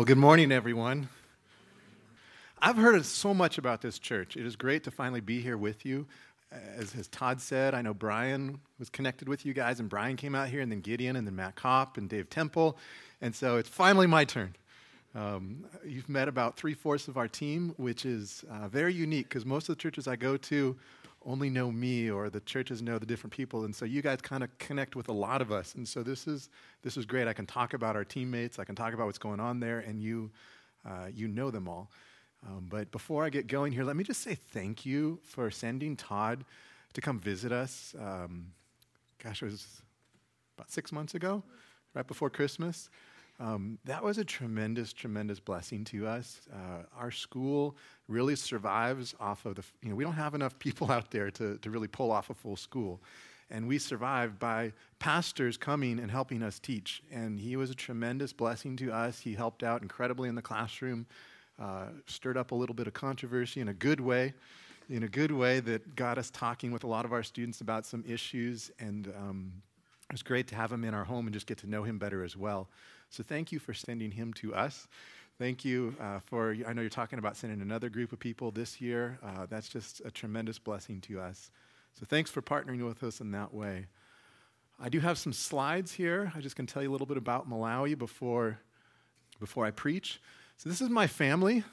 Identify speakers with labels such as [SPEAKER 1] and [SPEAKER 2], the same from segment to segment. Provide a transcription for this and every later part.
[SPEAKER 1] Well, good morning, everyone. I've heard so much about this church. It is great to finally be here with you. As, as, Todd said, I know Brian was connected with you guys, and Brian came out here, and then Gideon, and then Matt Kopp, and Dave Temple. And so it's finally my turn. Um, you've met about three fourths of our team, which is uh, very unique because most of the churches I go to only know me or the churches know the different people. And so you guys kind of connect with a lot of us. And so this is this is great. I can talk about our teammates. I can talk about what's going on there and you uh, you know them all. Um, but before i get going here let me just say thank you for sending todd to come visit us. Um, gosh it was about six months ago right before christmas um, that was a tremendous, tremendous blessing to us. Uh, our school really survives off of the, you know, we don't have enough people out there to, to really pull off a full school. And we survived by pastors coming and helping us teach. And he was a tremendous blessing to us. He helped out incredibly in the classroom, uh, stirred up a little bit of controversy in a good way, in a good way that got us talking with a lot of our students about some issues. And um, it was great to have him in our home and just get to know him better as well. So thank you for sending him to us. Thank you uh, for, I know you're talking about sending another group of people this year. Uh, that's just a tremendous blessing to us. So thanks for partnering with us in that way. I do have some slides here. I just can tell you a little bit about Malawi before, before I preach. So this is my family.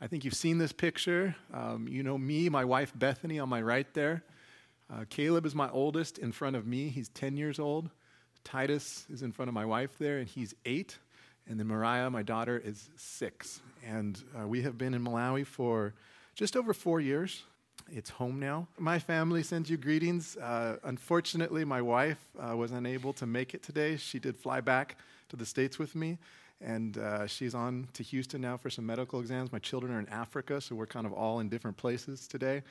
[SPEAKER 1] I think you've seen this picture. Um, you know me, my wife Bethany on my right there. Uh, Caleb is my oldest in front of me. He's 10 years old. Titus is in front of my wife there, and he's eight. And then Mariah, my daughter, is six. And uh, we have been in Malawi for just over four years. It's home now. My family sends you greetings. Uh, unfortunately, my wife uh, was unable to make it today. She did fly back to the States with me, and uh, she's on to Houston now for some medical exams. My children are in Africa, so we're kind of all in different places today.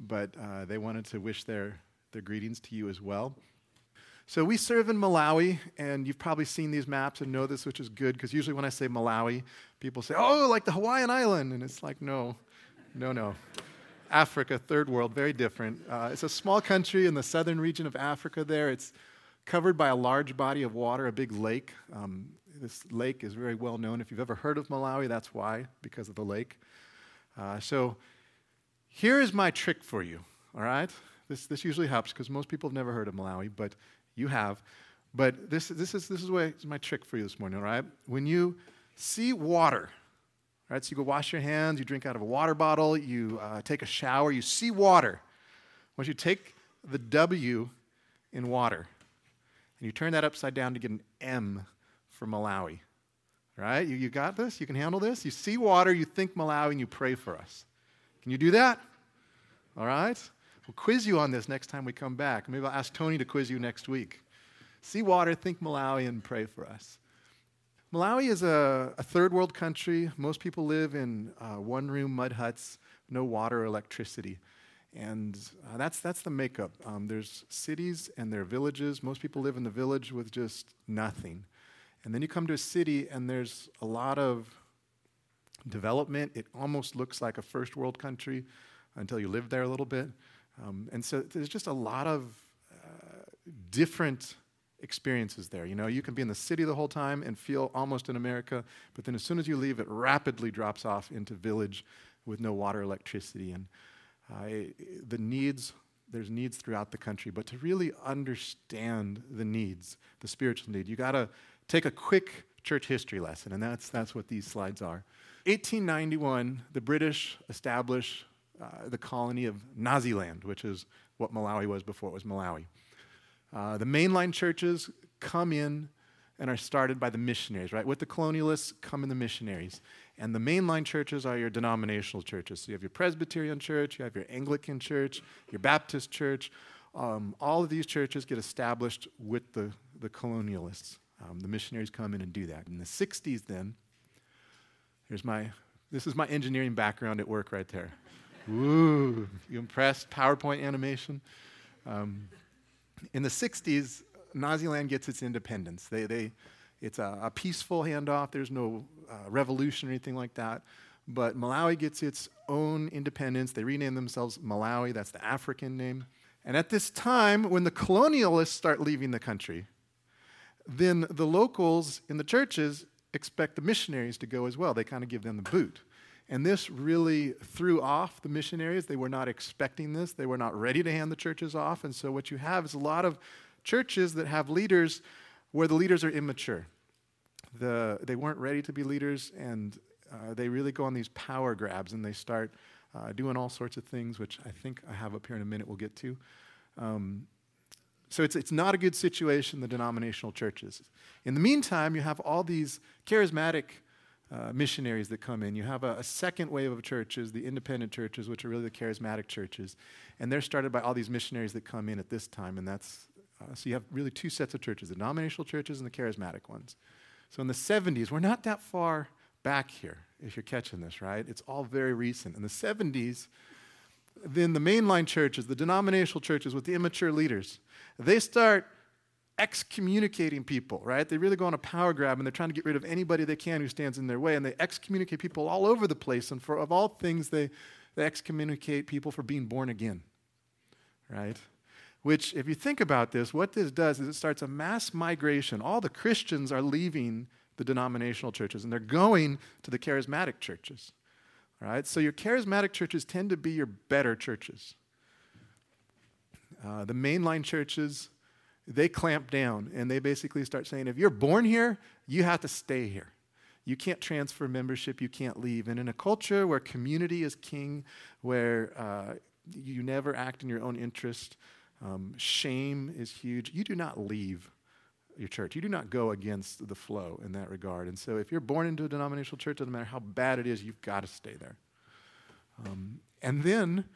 [SPEAKER 1] But uh, they wanted to wish their, their greetings to you as well. So we serve in Malawi, and you've probably seen these maps and know this, which is good, because usually when I say Malawi, people say, oh, like the Hawaiian island. And it's like, no, no, no. Africa, third world, very different. Uh, it's a small country in the southern region of Africa there. It's covered by a large body of water, a big lake. Um, this lake is very well known. If you've ever heard of Malawi, that's why, because of the lake. Uh, so here is my trick for you, all right? This, this usually helps because most people have never heard of Malawi, but you have. But this, this, is, this is my trick for you this morning, all right? When you see water, right? So you go wash your hands, you drink out of a water bottle, you uh, take a shower, you see water. Once you take the W in water and you turn that upside down to get an M for Malawi, right? You, you got this? You can handle this? You see water, you think Malawi, and you pray for us. Can you do that? All right? We'll quiz you on this next time we come back. Maybe I'll ask Tony to quiz you next week. See water, think Malawi, and pray for us. Malawi is a, a third world country. Most people live in uh, one room mud huts, no water or electricity. And uh, that's, that's the makeup. Um, there's cities and there are villages. Most people live in the village with just nothing. And then you come to a city and there's a lot of development. It almost looks like a first world country until you live there a little bit. Um, and so there's just a lot of uh, different experiences there. You know, you can be in the city the whole time and feel almost in America, but then as soon as you leave, it rapidly drops off into village with no water, electricity, and uh, the needs. There's needs throughout the country, but to really understand the needs, the spiritual need, you got to take a quick church history lesson, and that's that's what these slides are. 1891, the British establish uh, the colony of Nyasaland, which is what Malawi was before it was Malawi. Uh, the mainline churches come in and are started by the missionaries, right? With the colonialists come in the missionaries. And the mainline churches are your denominational churches. So you have your Presbyterian church, you have your Anglican church, your Baptist church. Um, all of these churches get established with the, the colonialists. Um, the missionaries come in and do that. In the 60s, then, here's my, this is my engineering background at work right there. Ooh, you impressed? PowerPoint animation. Um, in the 60s, Nyasaland gets its independence. They, they, it's a, a peaceful handoff. There's no uh, revolution or anything like that. But Malawi gets its own independence. They rename themselves Malawi. That's the African name. And at this time, when the colonialists start leaving the country, then the locals in the churches expect the missionaries to go as well. They kind of give them the boot. And this really threw off the missionaries. They were not expecting this, they were not ready to hand the churches off. And so, what you have is a lot of churches that have leaders where the leaders are immature. The, they weren't ready to be leaders, and uh, they really go on these power grabs and they start uh, doing all sorts of things, which I think I have up here in a minute we'll get to. Um, so it's, it's not a good situation, the denominational churches. In the meantime, you have all these charismatic uh, missionaries that come in. You have a, a, second wave of churches, the independent churches, which are really the charismatic churches. And they're started by all these missionaries that come in at this time. And that's, uh, so you have really two sets of churches the denominational churches and the charismatic ones. So in the 70s, we're not that far back here, if you're catching this, right? It's all very recent. In the 70s, then the mainline churches, the denominational churches with the immature leaders, they start excommunicating people, right? They really go on a power grab and they're trying to get rid of anybody they can who stands in their way. And they excommunicate people all over the place. And for of all things, they, they excommunicate people for being born again, right? Which, if you think about this, what this does is it starts a mass migration. All the Christians are leaving the denominational churches and they're going to the charismatic churches. Right? So your charismatic churches tend to be your better churches. Uh, the mainline churches, they clamp down and they basically start saying, if you're born here, you have to stay here. You can't transfer membership, you can't leave. And in a culture where community is king, where uh, you never act in your own interest, um, shame is huge, you do not leave your church. You do not go against the flow in that regard. And so if you're born into a denominational church, doesn't matter how bad it is, you've got to stay there. Um, and then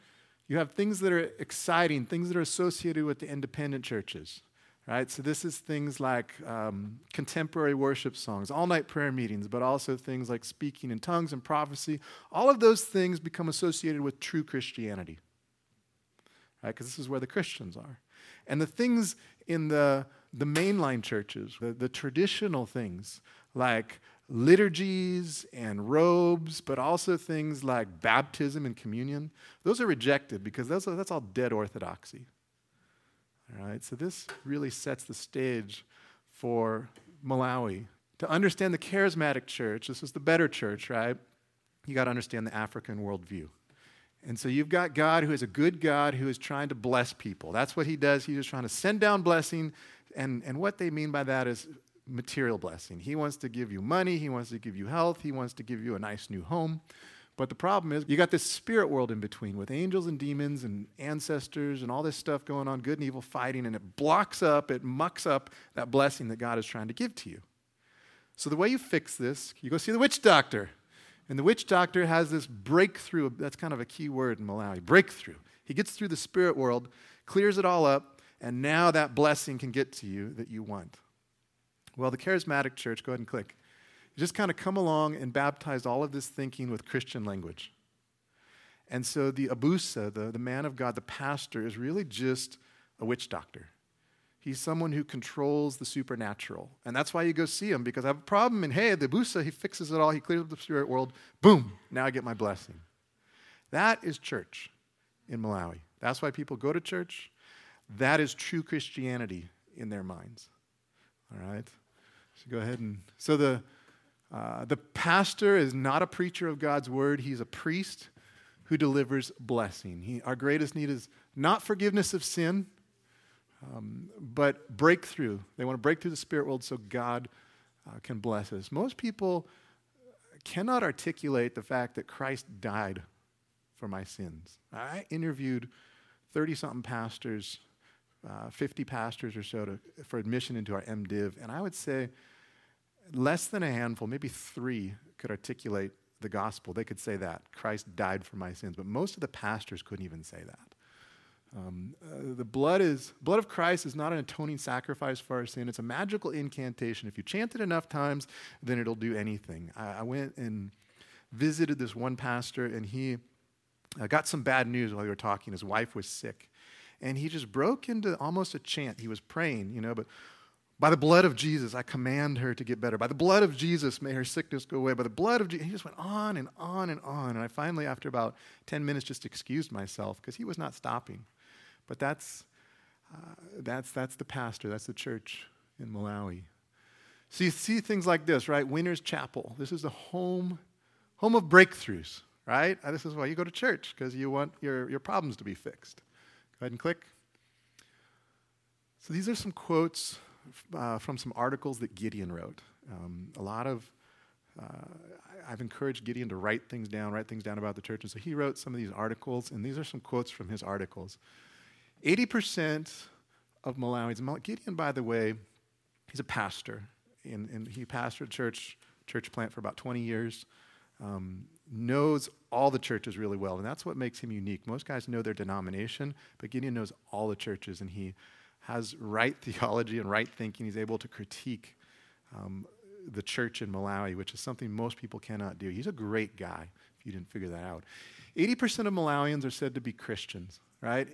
[SPEAKER 1] you have things that are exciting, things that are associated with the independent churches. Right? So this is things like um, contemporary worship songs, all-night prayer meetings, but also things like speaking in tongues and prophecy. All of those things become associated with true Christianity. Right? Because this is where the Christians are. And the things in the the mainline churches, the, the traditional things like liturgies and robes, but also things like baptism and communion, those are rejected because those that's all dead orthodoxy. All right, so this really sets the stage for Malawi. To understand the charismatic church, this is the better church, right? You got to understand the African worldview. And so you've got God who is a good God who is trying to bless people. That's what he does. He's just trying to send down blessing and, and what they mean by that is material blessing. He wants to give you money, he wants to give you health, he wants to give you a nice new home. But the problem is, you got this spirit world in between with angels and demons and ancestors and all this stuff going on, good and evil fighting, and it blocks up, it mucks up that blessing that God is trying to give to you. So, the way you fix this, you go see the witch doctor. And the witch doctor has this breakthrough. That's kind of a key word in Malawi breakthrough. He gets through the spirit world, clears it all up, and now that blessing can get to you that you want. Well, the charismatic church, go ahead and click, just kind of come along and baptized all of this thinking with Christian language. And so the abusa, the, the man of God, the pastor, is really just a witch doctor. He's someone who controls the supernatural. And that's why you go see him, because I have a problem, and hey, the abusa, he fixes it all, he clears up the spirit world, boom, now I get my blessing. That is church in Malawi. That's why people go to church. That is true Christianity in their minds. All right? So go ahead and. So the, uh, the pastor is not a preacher of God's word, he's a priest who delivers blessing. He, our greatest need is not forgiveness of sin, um, but breakthrough. They want to break through the spirit world so God uh, can bless us. Most people cannot articulate the fact that Christ died for my sins. I interviewed 30 something pastors uh, 50 pastors or so to, for admission into our MDiv, and I would say less than a handful, maybe three, could articulate the gospel. They could say that Christ died for my sins, but most of the pastors couldn't even say that. Um, uh, the blood is blood of Christ is not an atoning sacrifice for our sin. It's a magical incantation. If you chant it enough times, then it'll do anything. I, I went and visited this one pastor, and he uh, got some bad news while we were talking. His wife was sick, and he just broke into almost a chant. He was praying, you know, but by the blood of Jesus, I command her to get better. By the blood of Jesus, may her sickness go away. By the blood of Jesus, he just went on and on and on. And I finally, after about 10 minutes, just excused myself because he was not stopping. But that's, uh, that's, that's the pastor, that's the church in Malawi. So you see things like this, right? Winners Chapel. This is the home, home of breakthroughs, right? Uh, this is why you go to church, because you want your, your problems to be fixed. Go ahead and click. So these are some quotes uh, from some articles that Gideon wrote. Um, a lot of, uh, I've encouraged Gideon to write things down, write things down about the church. And so he wrote some of these articles, and these are some quotes from his articles. 80% of Malawi's, Gideon, by the way, he's a pastor, and, and he pastored a church, church plant for about 20 years. Um, knows all the churches really well, and that's what makes him unique. Most guys know their denomination, but Gideon knows all the churches, and he has right theology and right thinking. He's able to critique um, the church in Malawi, which is something most people cannot do. He's a great guy, if you didn't figure that out. 80% of Malawians are said to be Christians, right?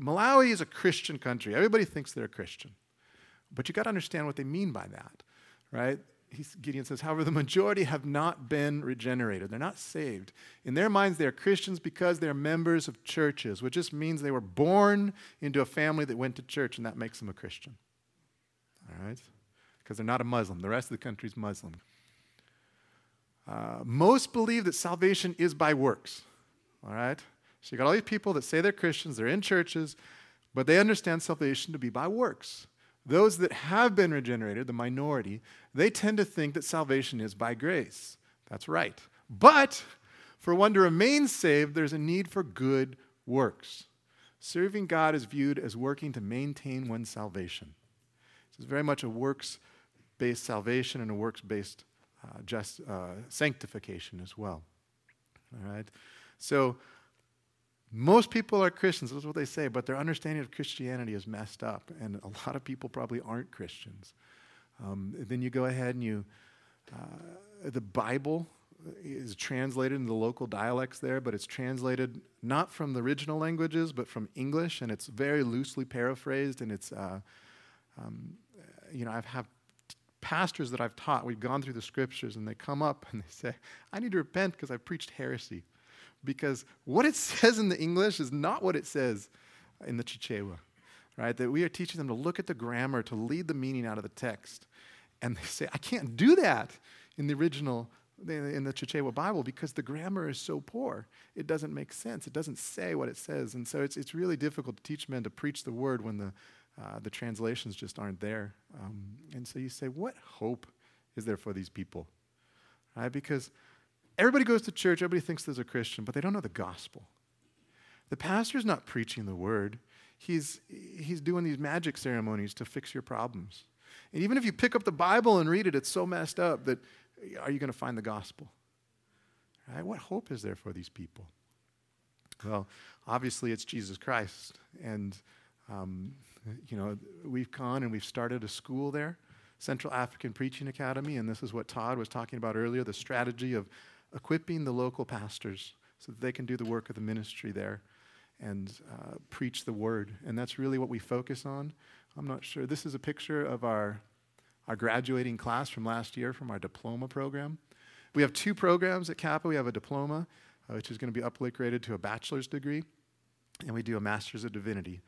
[SPEAKER 1] Malawi is a Christian country. Everybody thinks they're a Christian. But you got to understand what they mean by that, right? Gideon says, however, the majority have not been regenerated. They're not saved. In their minds, they are Christians because they're members of churches, which just means they were born into a family that went to church, and that makes them a Christian. All right? Because they're not a Muslim. The rest of the country is Muslim. Uh, most believe that salvation is by works. All right? So you got all these people that say they're Christians, they're in churches, but they understand salvation to be by works. Those that have been regenerated, the minority, they tend to think that salvation is by grace. That's right. But for one to remain saved, there's a need for good works. Serving God is viewed as working to maintain one's salvation. This is very much a works based salvation and a works based uh, just uh, sanctification as well. All right? So, most people are Christians, that's what they say, but their understanding of Christianity is messed up, and a lot of people probably aren't Christians. Um, then you go ahead and you, uh, the Bible is translated in the local dialects there, but it's translated not from the original languages, but from English, and it's very loosely paraphrased, and it's, uh, um, you know, I've had pastors that I've taught, we've gone through the scriptures, and they come up and they say, I need to repent because I preached heresy because what it says in the English is not what it says in the Chichewa, right? That we are teaching them to look at the grammar, to lead the meaning out of the text. And they say, I can't do that in the original, in the Chichewa Bible because the grammar is so poor. It doesn't make sense. It doesn't say what it says. And so it's, it's really difficult to teach men to preach the word when the, uh, the translations just aren't there. Um, and so you say, what hope is there for these people? Right? Because Everybody goes to church, everybody thinks there's a Christian, but they don't know the gospel. The pastor's not preaching the word, he's, he's doing these magic ceremonies to fix your problems. And even if you pick up the Bible and read it, it's so messed up that are you going to find the gospel? Right? What hope is there for these people? Well, obviously it's Jesus Christ. And, um, you know, we've gone and we've started a school there, Central African Preaching Academy, and this is what Todd was talking about earlier the strategy of equipping the local pastors so that they can do the work of the ministry there and uh, preach the word. And that's really what we focus on. I'm not sure. This is a picture of our, our graduating class from last year from our diploma program. We have two programs at CAPA. We have a diploma, uh, which is going to be upgraded to a bachelor's degree, and we do a master's of divinity.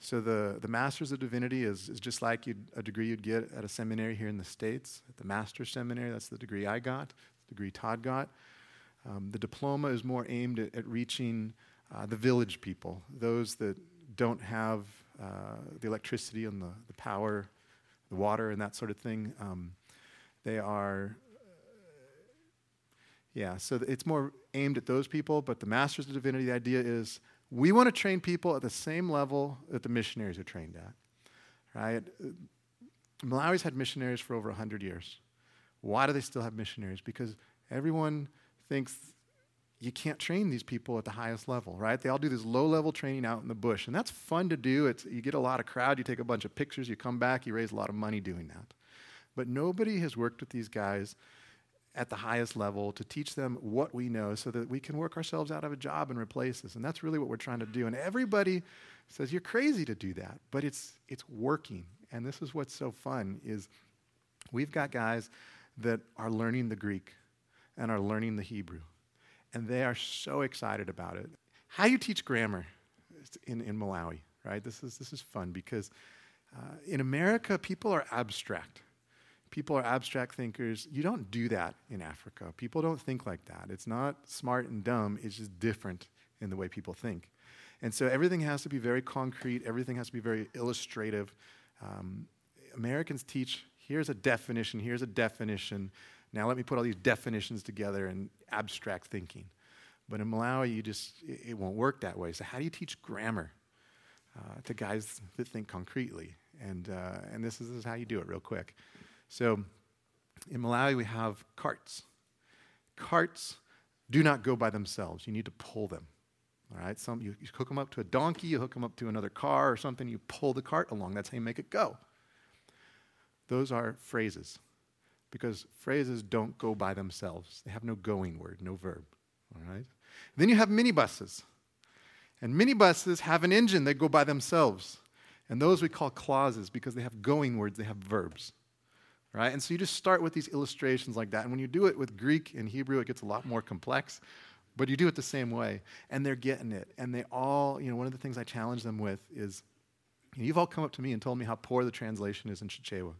[SPEAKER 1] So the, the master's of divinity is, is just like a degree you'd get at a seminary here in the States. At the master's seminary, that's the degree I got, degree Todd got. Um, the diploma is more aimed at, at reaching uh, the village people, those that don't have uh, the electricity and the, the power, the water, and that sort of thing. Um, they are, yeah, so it's more aimed at those people, but the Masters of Divinity, the idea is we want to train people at the same level that the missionaries are trained at, right? Malawi's had missionaries for over 100 years. Why do they still have missionaries? Because everyone thinks you can't train these people at the highest level, right? They all do this low level training out in the bush. And that's fun to do. It's, you get a lot of crowd, you take a bunch of pictures, you come back, you raise a lot of money doing that. But nobody has worked with these guys at the highest level to teach them what we know so that we can work ourselves out of a job and replace this. And that's really what we're trying to do. And everybody says, You're crazy to do that. But it's, it's working. And this is what's so fun is we've got guys that are learning the Greek and are learning the Hebrew. And they are so excited about it. How you teach grammar in, in Malawi, right? This is, this is fun because uh, in America, people are abstract. People are abstract thinkers. You don't do that in Africa. People don't think like that. It's not smart and dumb, it's just different in the way people think. And so everything has to be very concrete, everything has to be very illustrative. Um, Americans teach here's a definition, here's a definition. Now let me put all these definitions together in abstract thinking. But in Malawi, you just, it, won't work that way. So, how do you teach grammar uh, to guys that think concretely? And, uh, and this, is, this is how you do it, real quick. So, in Malawi, we have carts. Carts do not go by themselves, you need to pull them. All right, some you, you hook them up to a donkey, you hook them up to another car or something, you pull the cart along. That's how you make it go. Those are phrases because phrases don't go by themselves. They have no going word, no verb. All right? Then you have minibuses. And minibuses have an engine, they go by themselves. And those we call clauses because they have going words, they have verbs. Right? And so you just start with these illustrations like that. And when you do it with Greek and Hebrew, it gets a lot more complex. But you do it the same way. And they're getting it. And they all, you know, one of the things I challenge them with is you've all come up to me and told me how poor the translation is in Chichewa.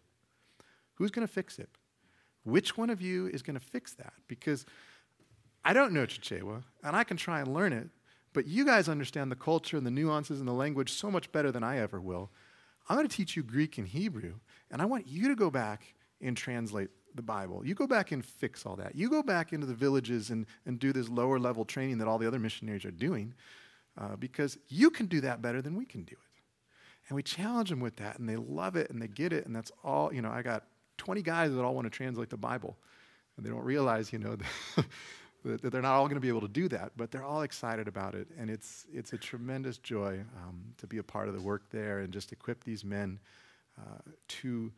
[SPEAKER 1] Who's going to fix it? Which one of you is going to fix that? Because I don't know Chichewa, and I can try and learn it, but you guys understand the culture and the nuances and the language so much better than I ever will. I'm going to teach you Greek and Hebrew, and I want you to go back and translate the Bible. You go back and fix all that. You go back into the villages and, and do this lower level training that all the other missionaries are doing uh, because you can do that better than we can do it. And we challenge them with that, and they love it and they get it, and that's all. You know, I got 20 guys that all want to translate the Bible, and they don't realize, you know, that they're not all going to be able to do that, but they're all excited about it, and it's it's a tremendous joy um, to be a part of the work there and just equip these men uh, to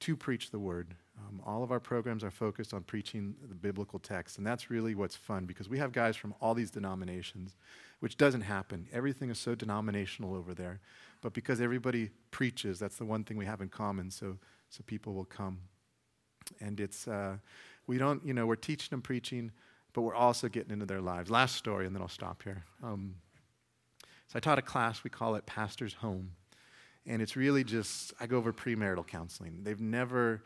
[SPEAKER 1] to preach the word. Um, all of our programs are focused on preaching the biblical text, and that's really what's fun because we have guys from all these denominations, which doesn't happen. Everything is so denominational over there, but because everybody preaches, that's the one thing we have in common. So so people will come, and it's uh, we don't you know we're teaching them preaching but we're also getting into their lives. Last story, and then I'll stop here. Um, so I taught a class, we call it Pastor's Home. And it's really just, I go over premarital counseling. They've never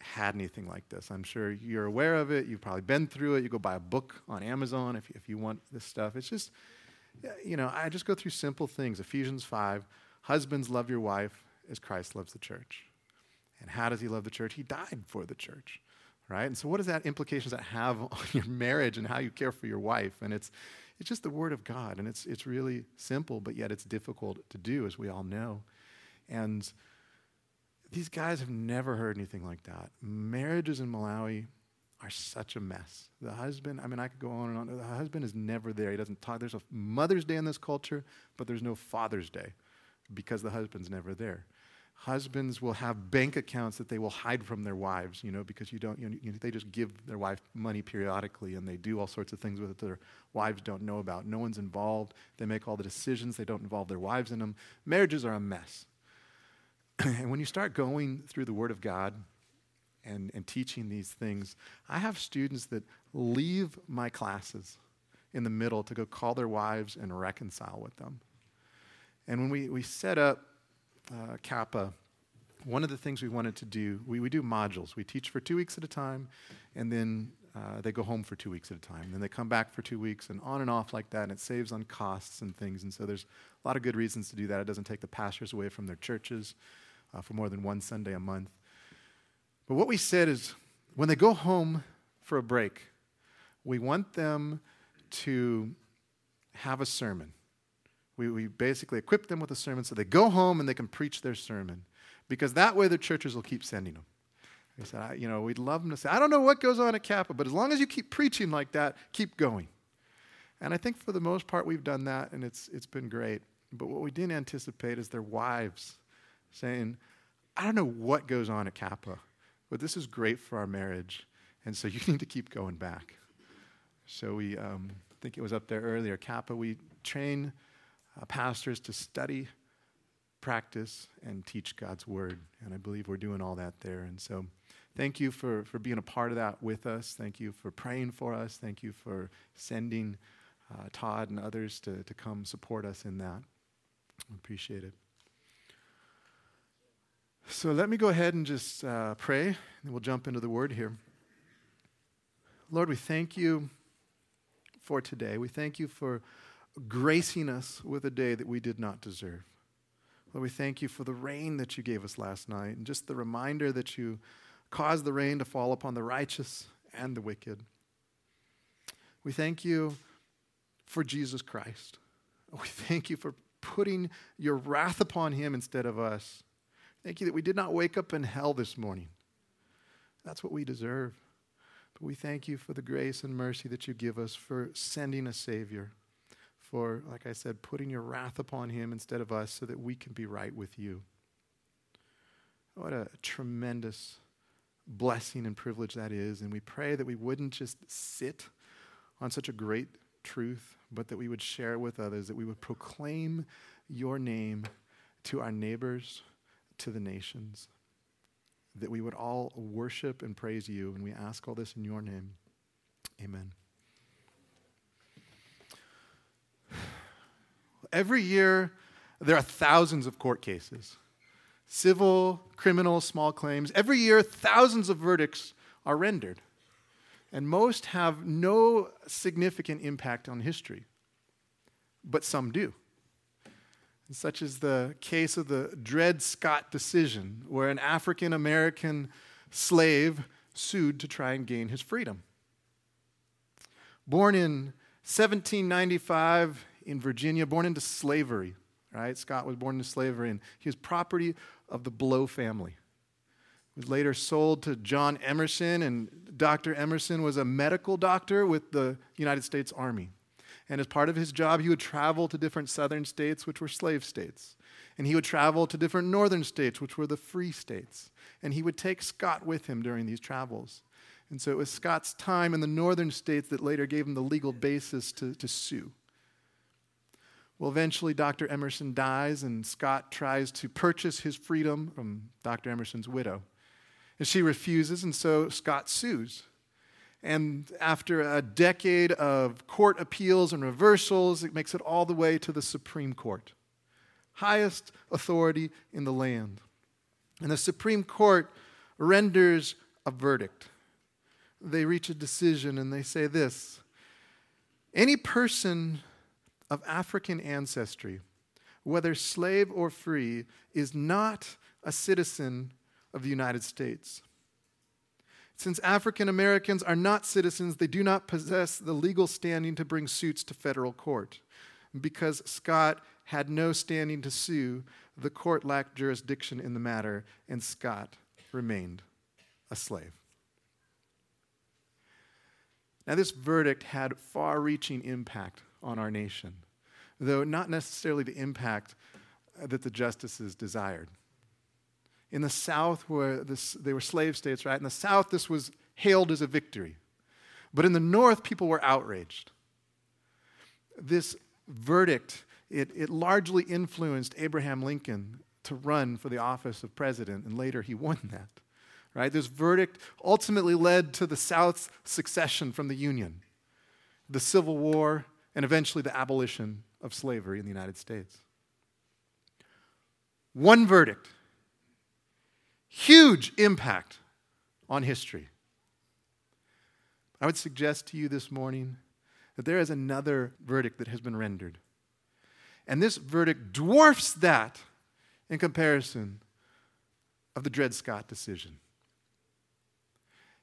[SPEAKER 1] had anything like this. I'm sure you're aware of it. You've probably been through it. You go buy a book on Amazon if, if you want this stuff. It's just, you know, I just go through simple things. Ephesians 5 Husbands, love your wife as Christ loves the church. And how does he love the church? He died for the church right? And so, what does that implications that have on your marriage and how you care for your wife? And it's it's just the word of God, and it's it's really simple, but yet it's difficult to do, as we all know. And these guys have never heard anything like that. Marriages in Malawi are such a mess. The husband, I mean, I could go on and on. The husband is never there. He doesn't talk. There's a Mother's Day in this culture, but there's no Father's Day because the husband's never there husbands will have bank accounts that they will hide from their wives, you know, because you don't, you know, they just give their wife money periodically and they do all sorts of things with it that their wives don't know about. No one's involved. They make all the decisions. They don't involve their wives in them. Marriages are a mess. and when you start going through the Word of God and, and teaching these things, I have students that leave my classes in the middle to go call their wives and reconcile with them. And when we, we set up uh, CAPA, one of the things we wanted to do, we, we do modules. We teach for two weeks at a time, and then uh, they go home for two weeks at a time. And Then they come back for two weeks, and on and off like that, and it saves on costs and things. And so there's a lot of good reasons to do that. It doesn't take the pastors away from their churches uh, for more than one Sunday a month. But what we said is when they go home for a break, we want them to have a sermon we, we basically equip them with a sermon so they go home and they can preach their sermon because that way the churches will keep sending them. They said, you know, we'd love them to say, I don't know what goes on at CAPA, but as long as you keep preaching like that, keep going. And I think for the most part we've done that and it's, it's been great. But what we didn't anticipate is their wives saying, I don't know what goes on at CAPA, but this is great for our marriage. And so you need to keep going back. So we, um, I think it was up there earlier, CAPA, we train uh, pastors to study, practice, and teach God's word. And I believe we're doing all that there. And so thank you for, for being a part of that with us. Thank you for praying for us. Thank you for sending uh, Todd and others to, to come support us in that. Appreciate it. So let me go ahead and just uh, pray, and we'll jump into the word here. Lord, we thank you for today. We thank you for gracing us with a day that we did not deserve. Lord, we thank you for the rain that you gave us last night and just the reminder that you caused the rain to fall upon the righteous and the wicked. We thank you for Jesus Christ. We thank you for putting your wrath upon him instead of us. Thank you that we did not wake up in hell this morning. That's what we deserve. But we thank you for the grace and mercy that you give us for sending a Savior, for, like I said, putting your wrath upon him instead of us so that we can be right with you. What a tremendous blessing and privilege that is. And we pray that we wouldn't just sit on such a great truth, but that we would share it with others, that we would proclaim your name to our neighbors, to the nations, that we would all worship and praise you. And we ask all this in your name. Amen. Every year, there are thousands of court cases civil, criminal, small claims. Every year, thousands of verdicts are rendered, and most have no significant impact on history, but some do. Such as the case of the Dred Scott decision, where an African American slave sued to try and gain his freedom. Born in 1795 in Virginia, born into slavery, right? Scott was born into slavery, and he was property of the Blow family. He was later sold to John Emerson, and Dr. Emerson was a medical doctor with the United States Army. And as part of his job, he would travel to different southern states, which were slave states. And he would travel to different northern states, which were the free states. And he would take Scott with him during these travels. And so it was Scott's time in the northern states that later gave him the legal basis to, to sue. Well, eventually, Dr. Emerson dies, and Scott tries to purchase his freedom from Dr. Emerson's widow. And she refuses, and so Scott sues. And after a decade of court appeals and reversals, it makes it all the way to the Supreme Court, highest authority in the land. And the Supreme Court renders a verdict. They reach a decision and they say this Any person of African ancestry, whether slave or free, is not a citizen of the United States. Since African Americans are not citizens, they do not possess the legal standing to bring suits to federal court. Because Scott had no standing to sue, the court lacked jurisdiction in the matter, and Scott remained a slave. Now, this verdict had far reaching impact on our nation, though not necessarily the impact uh, that the justices desired. In the South, where this, they were slave states, right? In the South, this was hailed as a victory. But in the North, people were outraged. This verdict, it, it largely influenced Abraham Lincoln to run for the office of president, and later he won that. Right? This verdict ultimately led to the South's secession from the Union, the Civil War, and eventually the abolition of slavery in the United States. One verdict Huge impact on history. I would suggest to you this morning that there is another verdict that has been rendered. And this verdict dwarfs that in comparison of the Dred Scott decision.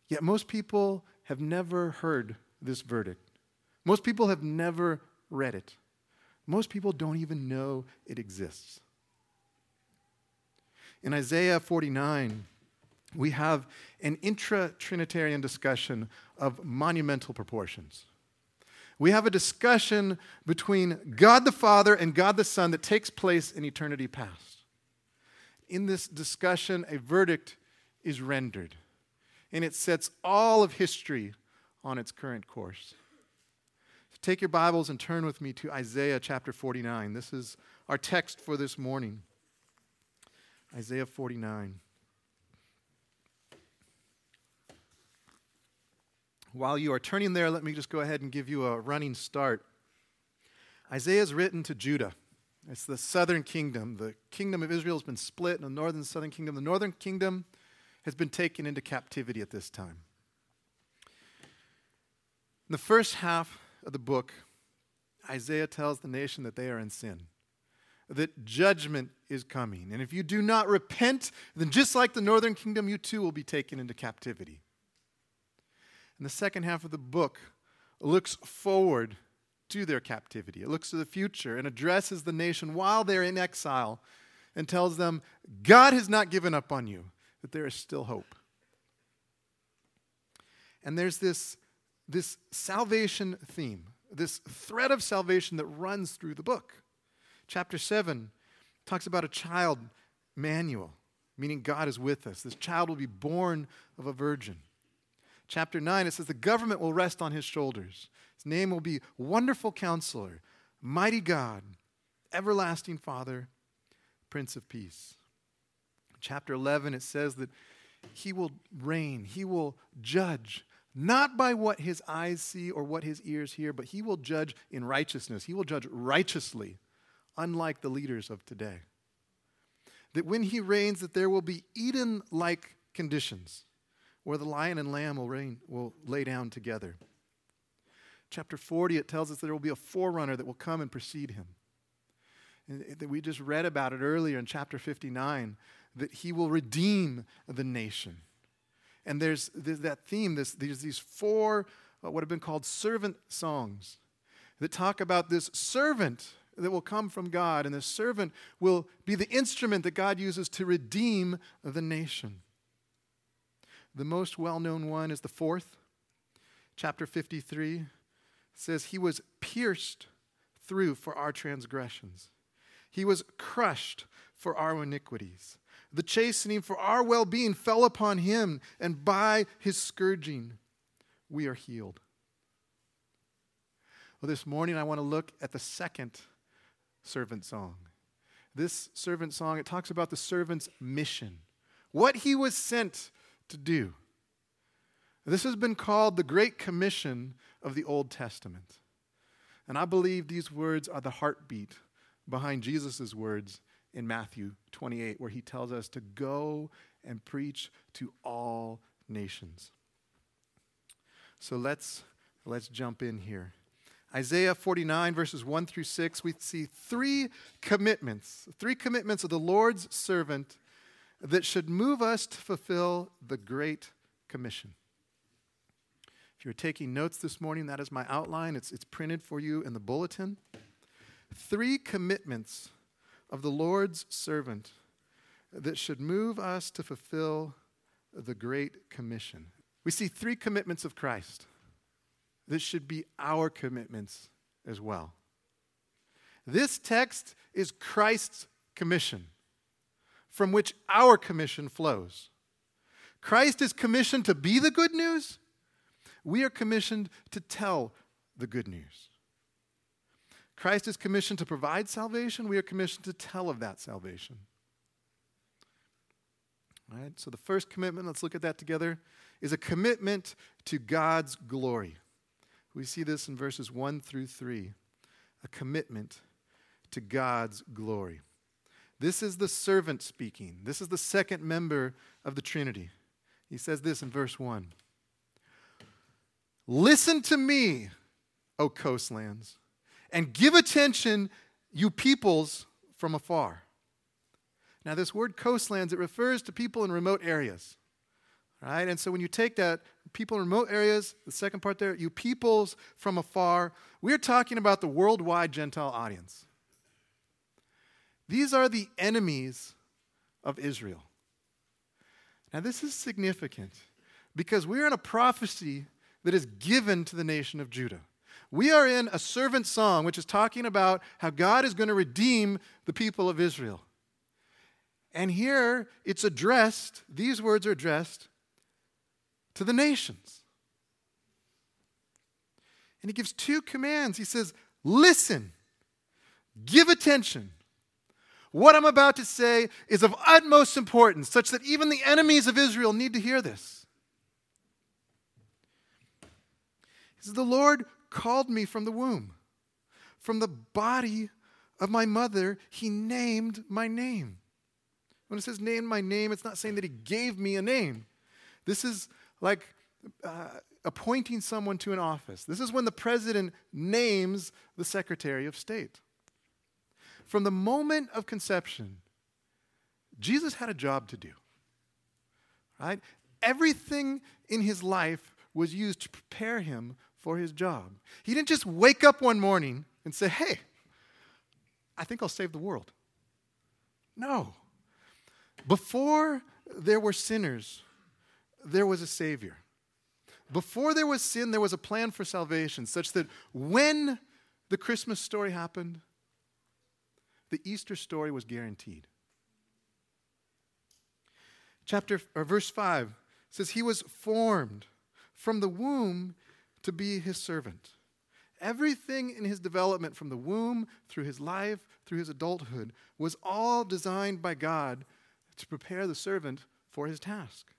[SPEAKER 1] Yet most people have never heard this verdict. Most people have never read it. Most people don't even know it exists. In Isaiah 49, we have an intra Trinitarian discussion of monumental proportions. We have a discussion between God the Father and God the Son that takes place in eternity past. In this discussion, a verdict is rendered, and it sets all of history on its current course. Take your Bibles and turn with me to Isaiah chapter 49. This is our text for this morning. Isaiah 49. While you are turning there, let me just go ahead and give you a running start. Isaiah is written to Judah. It's the southern kingdom. The kingdom of Israel has been split in the northern and southern kingdom. The northern kingdom has been taken into captivity at this time. In the first half of the book, Isaiah tells the nation that they are in sin, that judgment is coming. And if you do not repent, then just like the northern kingdom, you too will be taken into captivity. And the second half of the book looks forward to their captivity. It looks to the future and addresses the nation while they're in exile and tells them, God has not given up on you, that there is still hope. And there's this, this salvation theme, this thread of salvation that runs through the book. Chapter 7 talks about a child, Manuel, meaning God is with us. This child will be born of a virgin. Chapter 9, it says, The government will rest on his shoulders. His name will be Wonderful Counselor, Mighty God, Everlasting Father, Prince of Peace. Chapter 11, it says that he will reign, he will judge, not by what his eyes see or what his ears hear, but he will judge in righteousness. He will judge righteously, unlike the leaders of today. That when he reigns, that there will be Eden like conditions where the lion and lamb will, reign, will lay down together. Chapter 40, it tells us there will be a forerunner that will come and precede him. And we just read about it earlier in chapter 59 that he will redeem the nation. And there's, that theme, this, there's these four, uh, what have been called servant songs, that talk about this servant that will come from God. And this servant will be the instrument that God uses to redeem the nation. The most well known one is the fourth, chapter 53 says, He was pierced through for our transgressions, He was crushed for our iniquities. The chastening for our well being fell upon Him, and by His scourging we are healed. Well, this morning I want to look at the second servant song. This servant song, it talks about the servant's mission, what he was sent to do. This has been called the Great Commission of the Old Testament. And I believe these words are the heartbeat behind Jesus' words in Matthew 28, where he tells us to go and preach to all nations. So let's, let's jump in here. Isaiah 49, verses 1 through 6, we see three commitments, three commitments of the Lord's servant that should move us to fulfill the Great Commission. If you're taking notes this morning, that is my outline. It's, it's printed for you in the bulletin. Three commitments of the Lord's servant that should move us to fulfill the Great Commission. We see three commitments of Christ that should be our commitments as well. This text is Christ's commission from which our commission flows. Christ is commissioned to be the good news. We are commissioned to tell the good news. Christ is commissioned to provide salvation. We are commissioned to tell of that salvation. All right, so the first commitment, let's look at that together, is a commitment to God's glory. We see this in verses 1 through 3. A commitment to God's glory. This is the servant speaking. This is the second member of the Trinity. He says this in verse 1 Listen to me, O coastlands, and give attention, you peoples from afar. Now, this word coastlands, it refers to people in remote areas. Right? And so when you take that, people in remote areas, the second part there, you peoples from afar, we're talking about the worldwide Gentile audience. These are the enemies of Israel. Now, this is significant because we're in a prophecy that is given to the nation of Judah. We are in a servant song, which is talking about how God is going to redeem the people of Israel. And here it's addressed, these words are addressed to the nations. And he gives two commands. He says, Listen, give attention, what I'm about to say is of utmost importance, such that even the enemies of Israel need to hear this. He says, The Lord called me from the womb, from the body of my mother, he named my name. When it says named my name, it's not saying that he gave me a name. This is like uh, appointing someone to an office. This is when the president names the secretary of state. From the moment of conception, Jesus had a job to do. Right? Everything in his life was used to prepare him for his job. He didn't just wake up one morning and say, Hey, I think I'll save the world. No. Before there were sinners, there was a Savior. Before there was sin, there was a plan for salvation, such that when the Christmas story happened, the Easter story was guaranteed. Chapter or verse 5 says he was formed from the womb to be his servant. Everything in his development from the womb through his life, through his adulthood, was all designed by God to prepare the servant for his task.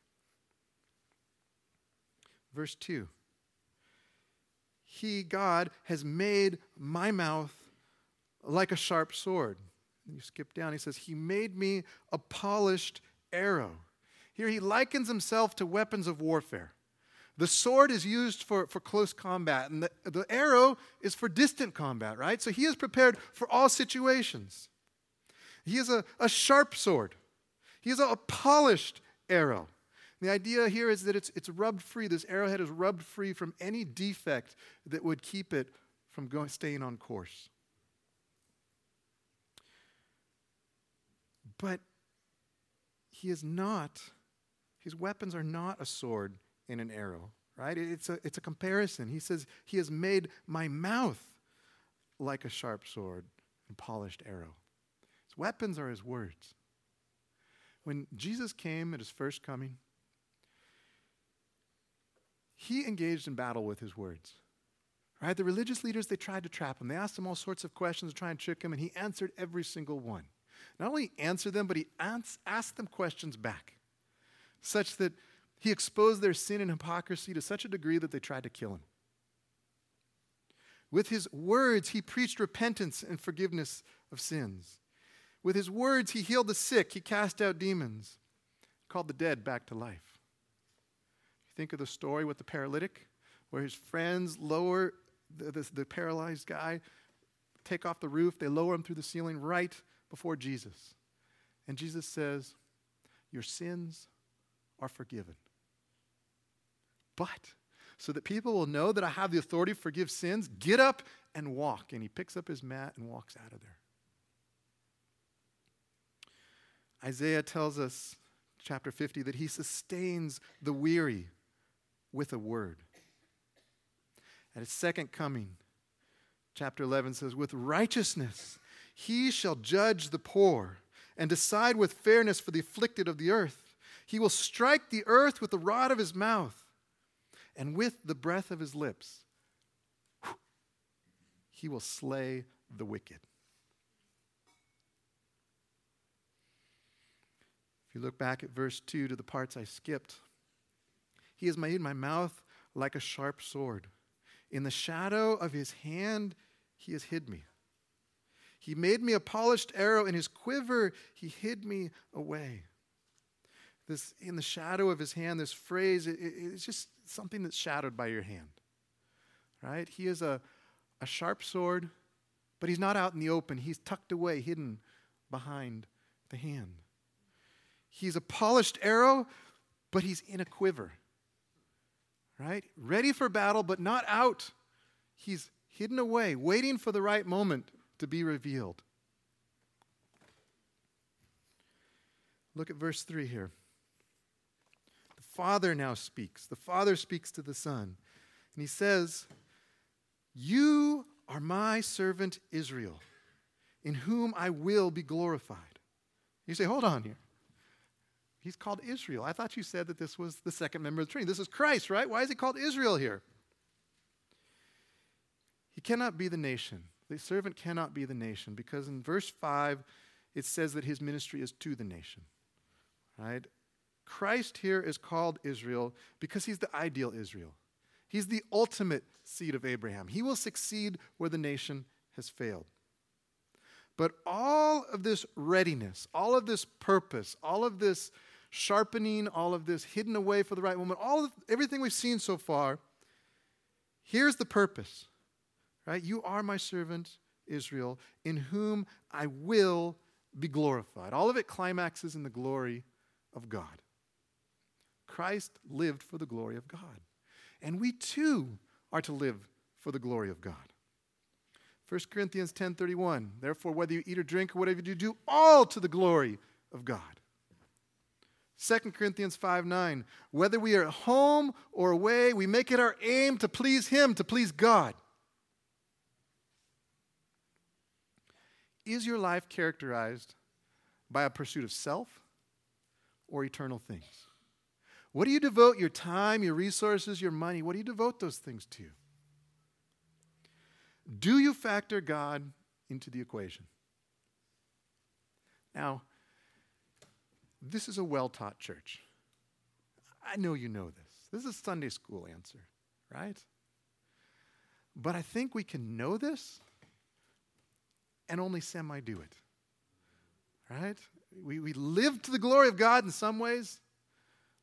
[SPEAKER 1] Verse 2 He, God, has made my mouth like a sharp sword. You skip down, he says, He made me a polished arrow. Here he likens himself to weapons of warfare. The sword is used for, for close combat, and the, the arrow is for distant combat, right? So he is prepared for all situations. He is a, a sharp sword, he is a, a polished arrow. The idea here is that it's, it's rubbed free. This arrowhead is rubbed free from any defect that would keep it from going, staying on course. But he is not, his weapons are not a sword and an arrow, right? It's a, it's a comparison. He says, He has made my mouth like a sharp sword and polished arrow. His weapons are his words. When Jesus came at his first coming, he engaged in battle with his words. Right? The religious leaders, they tried to trap him. They asked him all sorts of questions to try and trick him, and he answered every single one. Not only answered them, but he asked them questions back, such that he exposed their sin and hypocrisy to such a degree that they tried to kill him. With his words, he preached repentance and forgiveness of sins. With his words, he healed the sick, he cast out demons, called the dead back to life. You think of the story with the paralytic, where his friends lower the, the, the paralyzed guy, take off the roof, they lower him through the ceiling right before Jesus. And Jesus says, Your sins are forgiven. But so that people will know that I have the authority to forgive sins, get up and walk. And he picks up his mat and walks out of there. Isaiah tells us, chapter 50, that he sustains the weary with a word. At his second coming, chapter 11 says, With righteousness he shall judge the poor and decide with fairness for the afflicted of the earth. He will strike the earth with the rod of his mouth and with the breath of his lips. He will slay the wicked. If you look back at verse 2 to the parts I skipped, he has made my mouth like a sharp sword. In the shadow of his hand, he has hid me. He made me a polished arrow, in his quiver he hid me away. This in the shadow of his hand, this phrase, it, it, it's just something that's shadowed by your hand. Right? He is a, a sharp sword, but he's not out in the open. He's tucked away, hidden behind the hand. He's a polished arrow, but he's in a quiver. Right? Ready for battle, but not out. He's hidden away, waiting for the right moment to be revealed. Look at verse 3 here. The Father now speaks. The Father speaks to the Son. And he says, You are my servant Israel, in whom I will be glorified. You say, Hold on here. He's called Israel. I thought you said that this was the second member of the Trinity. This is Christ, right? Why is he called Israel here? He cannot be the nation the servant cannot be the nation because in verse 5 it says that his ministry is to the nation. Right? Christ here is called Israel because he's the ideal Israel. He's the ultimate seed of Abraham. He will succeed where the nation has failed. But all of this readiness, all of this purpose, all of this sharpening, all of this hidden away for the right moment, all of everything we've seen so far, here's the purpose. Right? You are my servant, Israel, in whom I will be glorified. All of it climaxes in the glory of God. Christ lived for the glory of God. And we too are to live for the glory of God. 1 Corinthians 10:31 Therefore whether you eat or drink or whatever you do do all to the glory of God. 2 Corinthians 5 9, whether we are at home or away, we make it our aim to please Him, to please God. Is your life characterized by a pursuit of self or eternal things? What do you devote your time, your resources, your money? What do you devote those things to? Do you factor God into the equation? Now, this is a well taught church. I know you know this. This is a Sunday school answer, right? But I think we can know this and only semi do it, right? We, we live to the glory of God in some ways,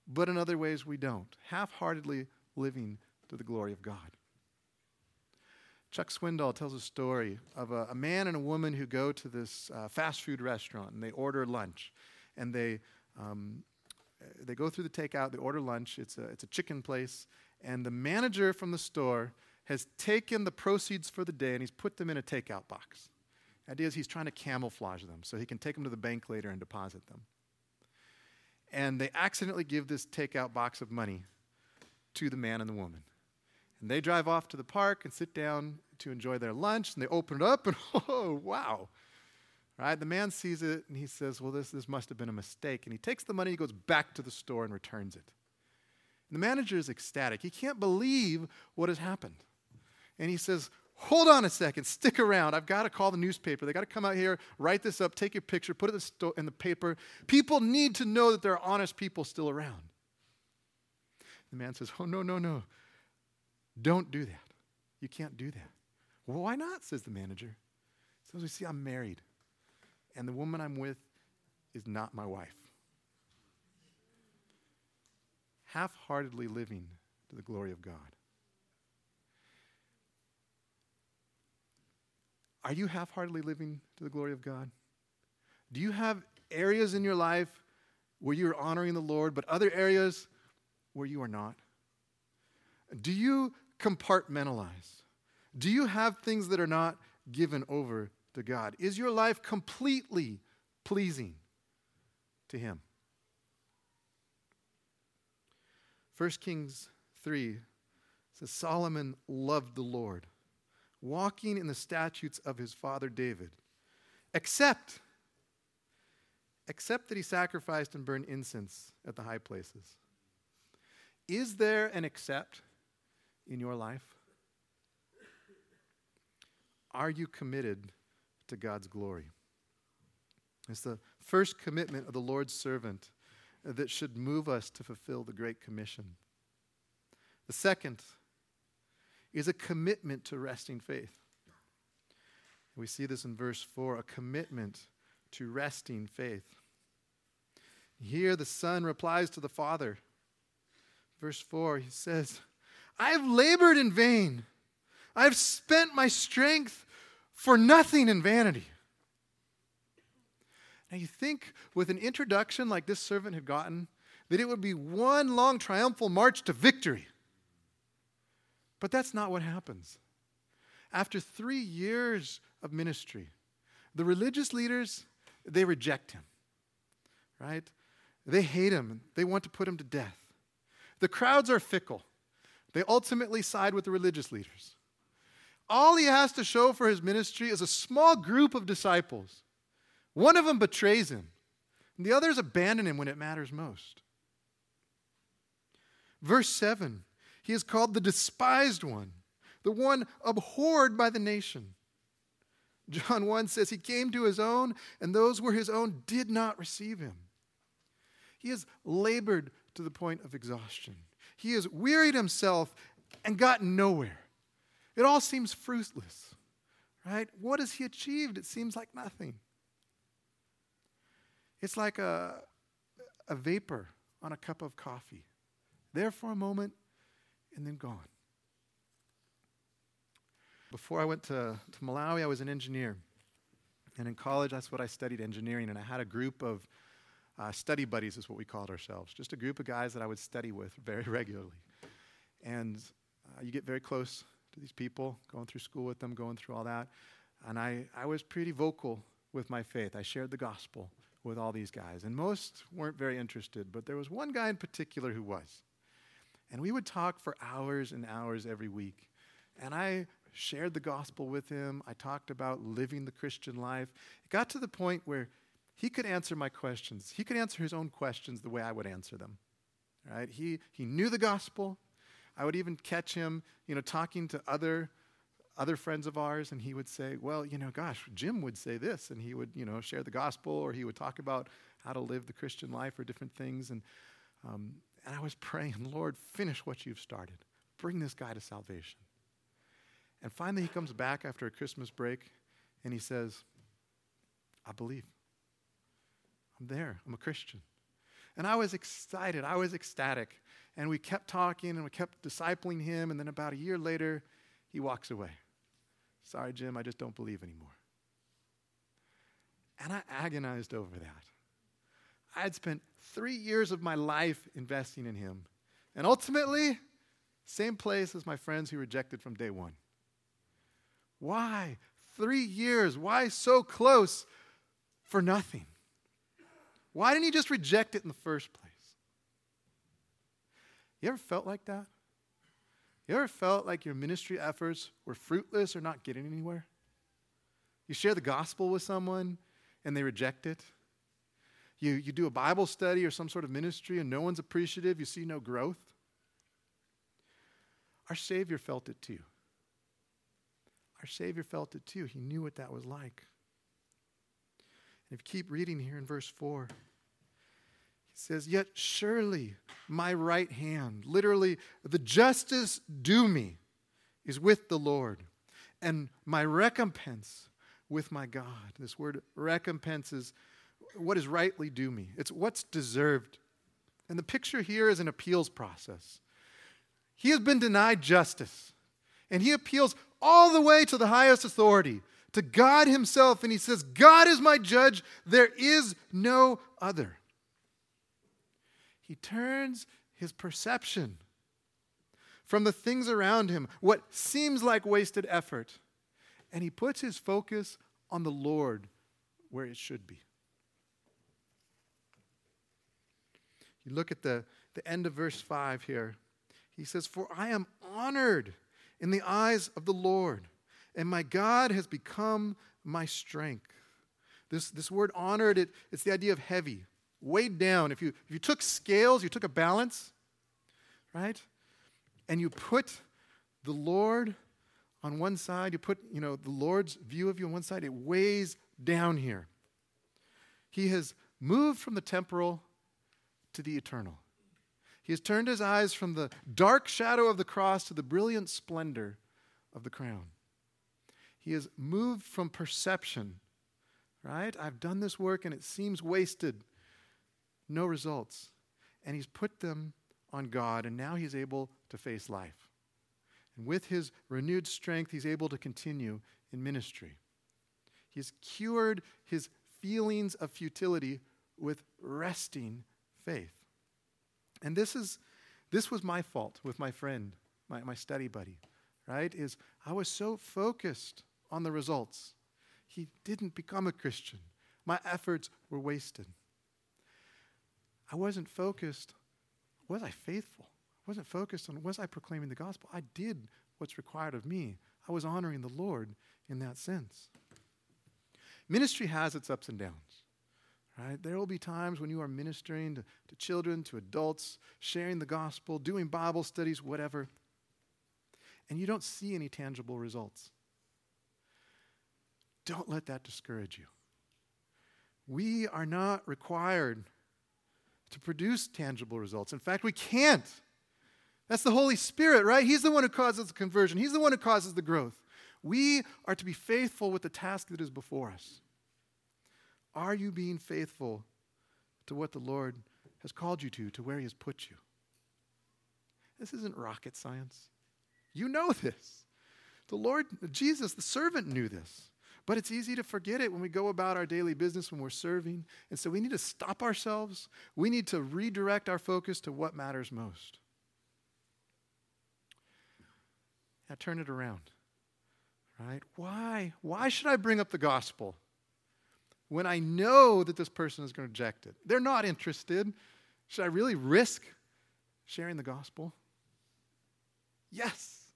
[SPEAKER 1] but in other ways we don't. Half heartedly living to the glory of God. Chuck Swindoll tells a story of a, a, man and a woman who go to this uh, fast food restaurant and they order lunch. And they, um, they go through the takeout, they order lunch. It's a, it's a chicken place. And the manager from the store has taken the proceeds for the day and he's put them in a takeout box. The idea is he's trying to camouflage them so he can take them to the bank later and deposit them. And they accidentally give this takeout box of money to the man and the woman. And they drive off to the park and sit down to enjoy their lunch, and they open it up, and oh, wow. Right? The man sees it, and he says, Well, this, this must have been a mistake. And he takes the money, he goes back to the store and returns it. And the manager is ecstatic. He can't believe what has happened. And he says, Hold on a second, stick around. I've got to call the newspaper. They got to come out here, write this up, take your picture, put it in the paper. People need to know that there are honest people still around. The man says, Oh, no, no, no. Don't do that. You can't do that. Well, why not? says the manager. So you see, I'm married, and the woman I'm with is not my wife. Half heartedly living to the glory of God. Are you half heartedly living to the glory of God? Do you have areas in your life where you are honoring the Lord, but other areas where you are not? Do you compartmentalize? Do you have things that are not given over to God? Is your life completely pleasing to Him? 1 Kings 3 says Solomon loved the Lord, walking in the statutes of his father David, except except that he sacrificed and burned incense at the high places. Is there an except in your life? Are you committed to God's glory? It's the first commitment of the Lord's servant that should move us to fulfill the Great Commission. The second is a commitment to resting faith. We see this in verse 4 a commitment to resting faith. Here, the Son replies to the Father. Verse 4, he says, I have labored in vain. I have spent my strength for nothing in vanity. Now, you think with an introduction like this servant had gotten, that it would be one long triumphal march to victory. But that's not what happens. After three years of ministry, the religious leaders, they reject him, right? They hate him. They want to put him to death. The crowds are fickle. They ultimately side with the religious leaders. All he has to show for his ministry is a small group of disciples. One of them betrays him, and the others abandon him when it matters most. Verse 7 He is called the despised one, the one abhorred by the nation. John 1 says, He came to his own, and those who were his own did not receive him. He has labored to the point of exhaustion. He has wearied himself and gotten nowhere. It all seems fruitless, right? What has he achieved? It seems like nothing. It's like a, a vapor on a cup of coffee, there for a moment and then gone. Before I went to, to Malawi, I was an engineer. And in college, that's what I studied engineering. And I had a group of uh, study buddies, is what we called ourselves. Just a group of guys that I would study with very regularly. And uh, you get very close to these people, going through school with them, going through all that. And I, I was pretty vocal with my faith. I shared the gospel with all these guys. And most weren't very interested, but there was one guy in particular who was. And we would talk for hours and hours every week. And I shared the gospel with him. I talked about living the Christian life. It got to the point where he could answer my questions. He could answer his own questions the way I would answer them. Right? He, he knew the gospel. I would even catch him, you know, talking to other other friends of ours, and he would say, "Well, you know, gosh, Jim would say this," and he would, you know, share the gospel, or he would talk about how to live the Christian life or different things. And um, and I was praying, Lord, finish what you've started. Bring this guy to salvation. And finally, he comes back after a Christmas break, and he says, "I believe. I'm there. I'm a Christian." And I was excited. I was ecstatic. And we kept talking and we kept discipling him. And then about a year later, he walks away. Sorry, Jim, I just don't believe anymore. And I agonized over that. I had spent three years of my life investing in him. And ultimately, same place as my friends who rejected from day one. Why? Three years. Why so close for nothing? Why didn't he just reject it in the first place? You ever felt like that? You ever felt like your ministry efforts were fruitless or not getting anywhere? You share the gospel with someone and they reject it. You, you do a Bible study or some sort of ministry and no one's appreciative. You see no growth. Our Savior felt it too. Our Savior felt it too. He knew what that was like. And if you keep reading here in verse 4, he says, Yet surely my right hand, literally, the justice due me, is with the Lord, and my recompense with my God. This word recompense is what is rightly due me, it's what's deserved. And the picture here is an appeals process. He has been denied justice, and he appeals all the way to the highest authority, to God Himself, and he says, God is my judge, there is no other he turns his perception from the things around him, what seems like wasted effort, and he puts his focus on the Lord where it should be. You look at the, the end of verse 5 here. He says, For I am honored in the eyes of the Lord, and my God has become my strength. This, this word honored, it, it's the idea of heavy, weighed down, if you, if you took scales, you took a balance, right? And you put the Lord on one side, you put, you know, the Lord's view of you on one side, it weighs down here. He has moved from the temporal to the eternal. He has turned his eyes from the dark shadow of the cross to the brilliant splendor of the crown. He has moved from perception, right? I've done this work and it seems wasted no results. And he's put them on God, and now he's able to face life. And with his renewed strength, he's able to continue in ministry. He's cured his feelings of futility with resting faith. And this is this was my fault with my friend, my, my study buddy, right? Is I was so focused on the results. He didn't become a Christian. My efforts were wasted. I wasn't focused, was I faithful? I wasn't focused on was I proclaiming the gospel? I did what's required of me. I was honoring the Lord in that sense. Ministry has its ups and downs. Right? There will be times when you are ministering to, to children, to adults, sharing the gospel, doing Bible studies, whatever, and you don't see any tangible results. Don't let that discourage you. We are not required to produce tangible results. In fact, we can't. That's the Holy Spirit, right? He's the one who causes the conversion, He's the one who causes the growth. We are to be faithful with the task that is before us. Are you being faithful to what the Lord has called you to, to where He has put you? This isn't rocket science. You know this. The Lord, Jesus, the servant, knew this. But it's easy to forget it when we go about our daily business when we're serving. And so we need to stop ourselves. We need to redirect our focus to what matters most. Now turn it around. Right? Why? Why should I bring up the gospel when I know that this person is going to reject it? They're not interested. Should I really risk sharing the gospel? Yes.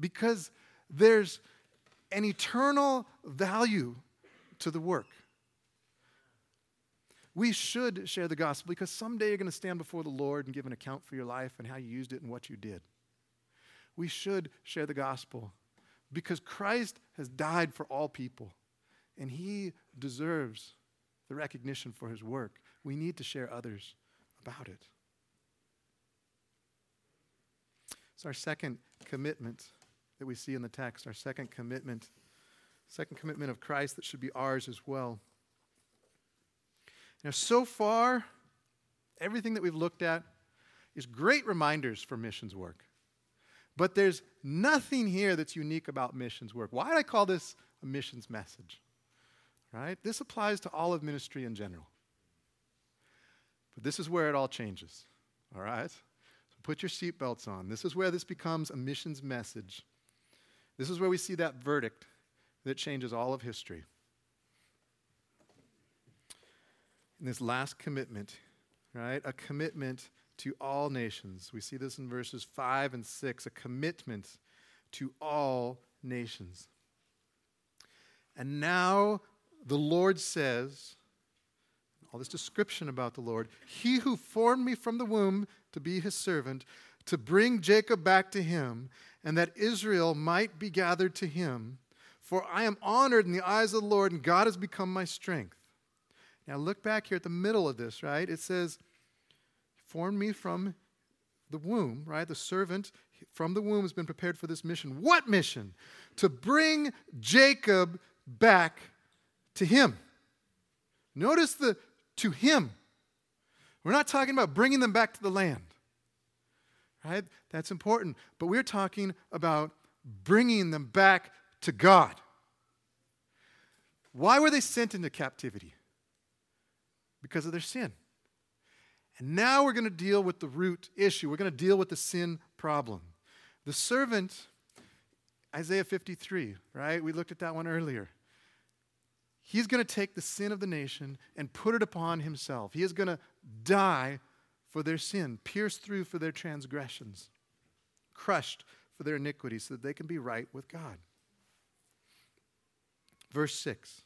[SPEAKER 1] Because there's an eternal value to the work. We should share the gospel because someday you're going to stand before the Lord and give an account for your life and how you used it and what you did. We should share the gospel because Christ has died for all people and he deserves the recognition for his work. We need to share others about it. It's our second commitment that we see in the text, our second commitment, second commitment of Christ that should be ours as well. Now, so far, everything that we've looked at is great reminders for missions work. But there's nothing here that's unique about missions work. Why did I call this a missions message? Right? This applies to all of ministry in general. But this is where it all changes. All right? So put your seatbelts on. This is where this becomes a missions message. This is where we see that verdict that changes all of history. In this last commitment, right? A commitment to all nations. We see this in verses 5 and 6, a commitment to all nations. And now the Lord says, all this description about the Lord, He who formed me from the womb to be his servant, to bring Jacob back to him, and that Israel might be gathered to him. For I am honored in the eyes of the Lord, and God has become my strength. Now look back here at the middle of this, right? It says, formed me from the womb, right? The servant from the womb has been prepared for this mission. What mission? To bring Jacob back to him. Notice the to him. We're not talking about bringing them back to the land right? That's important. But we're talking about bringing them back to God. Why were they sent into captivity? Because of their sin. And now we're going to deal with the root issue. We're going to deal with the sin problem. The servant, Isaiah 53, right? We looked at that one earlier. He's going to take the sin of the nation and put it upon himself. He is going to die for their sin, pierced through for their transgressions, crushed for their iniquities, so that they can be right with God. Verse 6.